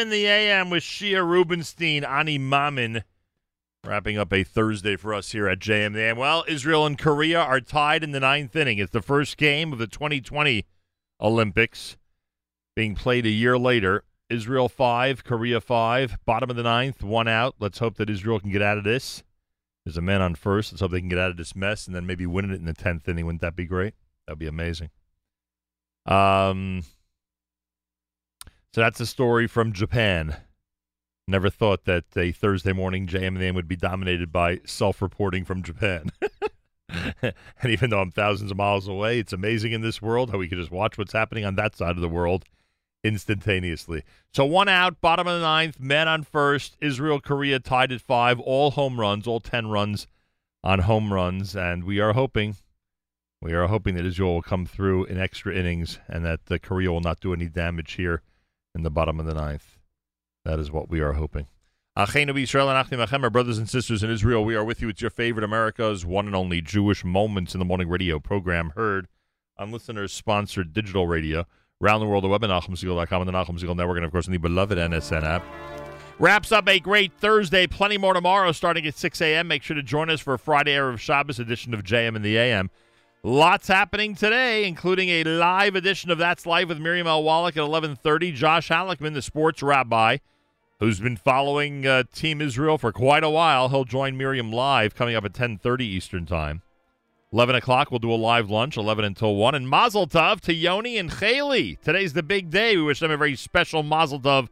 W: In the AM with Shia Rubenstein, Ani Mamin. Wrapping up a Thursday for us here at JM in the AM. Well, Israel and Korea are tied in the ninth inning. It's the first game of the 2020 Olympics being played a year later. Israel 5, Korea 5, bottom of the ninth, one out. Let's hope that Israel can get out of this. There's a man on first. Let's hope they can get out of this mess and then maybe win it in the 10th inning. Wouldn't that be great? That would be amazing. Um, so that's a story from Japan. Never thought that a Thursday morning JM and the AM would be dominated by self-reporting from Japan.
A: and even though I'm thousands of miles away, it's amazing in this world how we can just watch what's happening on that side of the world instantaneously. So one out, bottom of the ninth, men on first. Israel, Korea tied at five, all home runs, all 10 runs on home runs. And we are hoping, we are hoping that Israel will come through in extra innings and that uh, Korea will not do any damage here in the bottom of the ninth. That is what we are hoping. Achenu Israel and Achim Achem, our brothers and sisters in Israel, we are with you. It's your favorite America's one and only Jewish Moments in the Morning radio program heard on listeners sponsored digital radio around the world, the web at NachumSegal.com and the Segal Network, and of course in the beloved NSN app. Wraps up a great Thursday. Plenty more tomorrow starting at 6 a.m. Make sure to join us for a Friday Erev Shabbos edition of JM in the AM. Lots happening today, including a live edition of That's Life with Miriam L. Wallach at 11.30. Josh Halleckman, the sports rabbi, who's been following uh, Team Israel for quite a while. He'll join Miriam live coming up at 10.30 Eastern Time. 11 o'clock, we'll do a live lunch, 11 until 1. And Mazel Tov to Yoni and Haley. Today's the big day. We wish them a very special Mazel Tov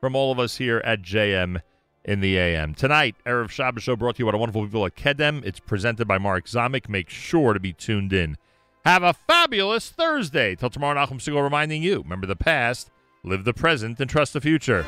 A: from all of us here at JM in the AM. Tonight, Erev Shabbos Show brought to you by the wonderful people at Kedem. It's presented by Mark Zamek. Make sure to be tuned in. Have a fabulous Thursday. Till tomorrow, Nachum Segal reminding you, remember the past, live the present, and trust the future.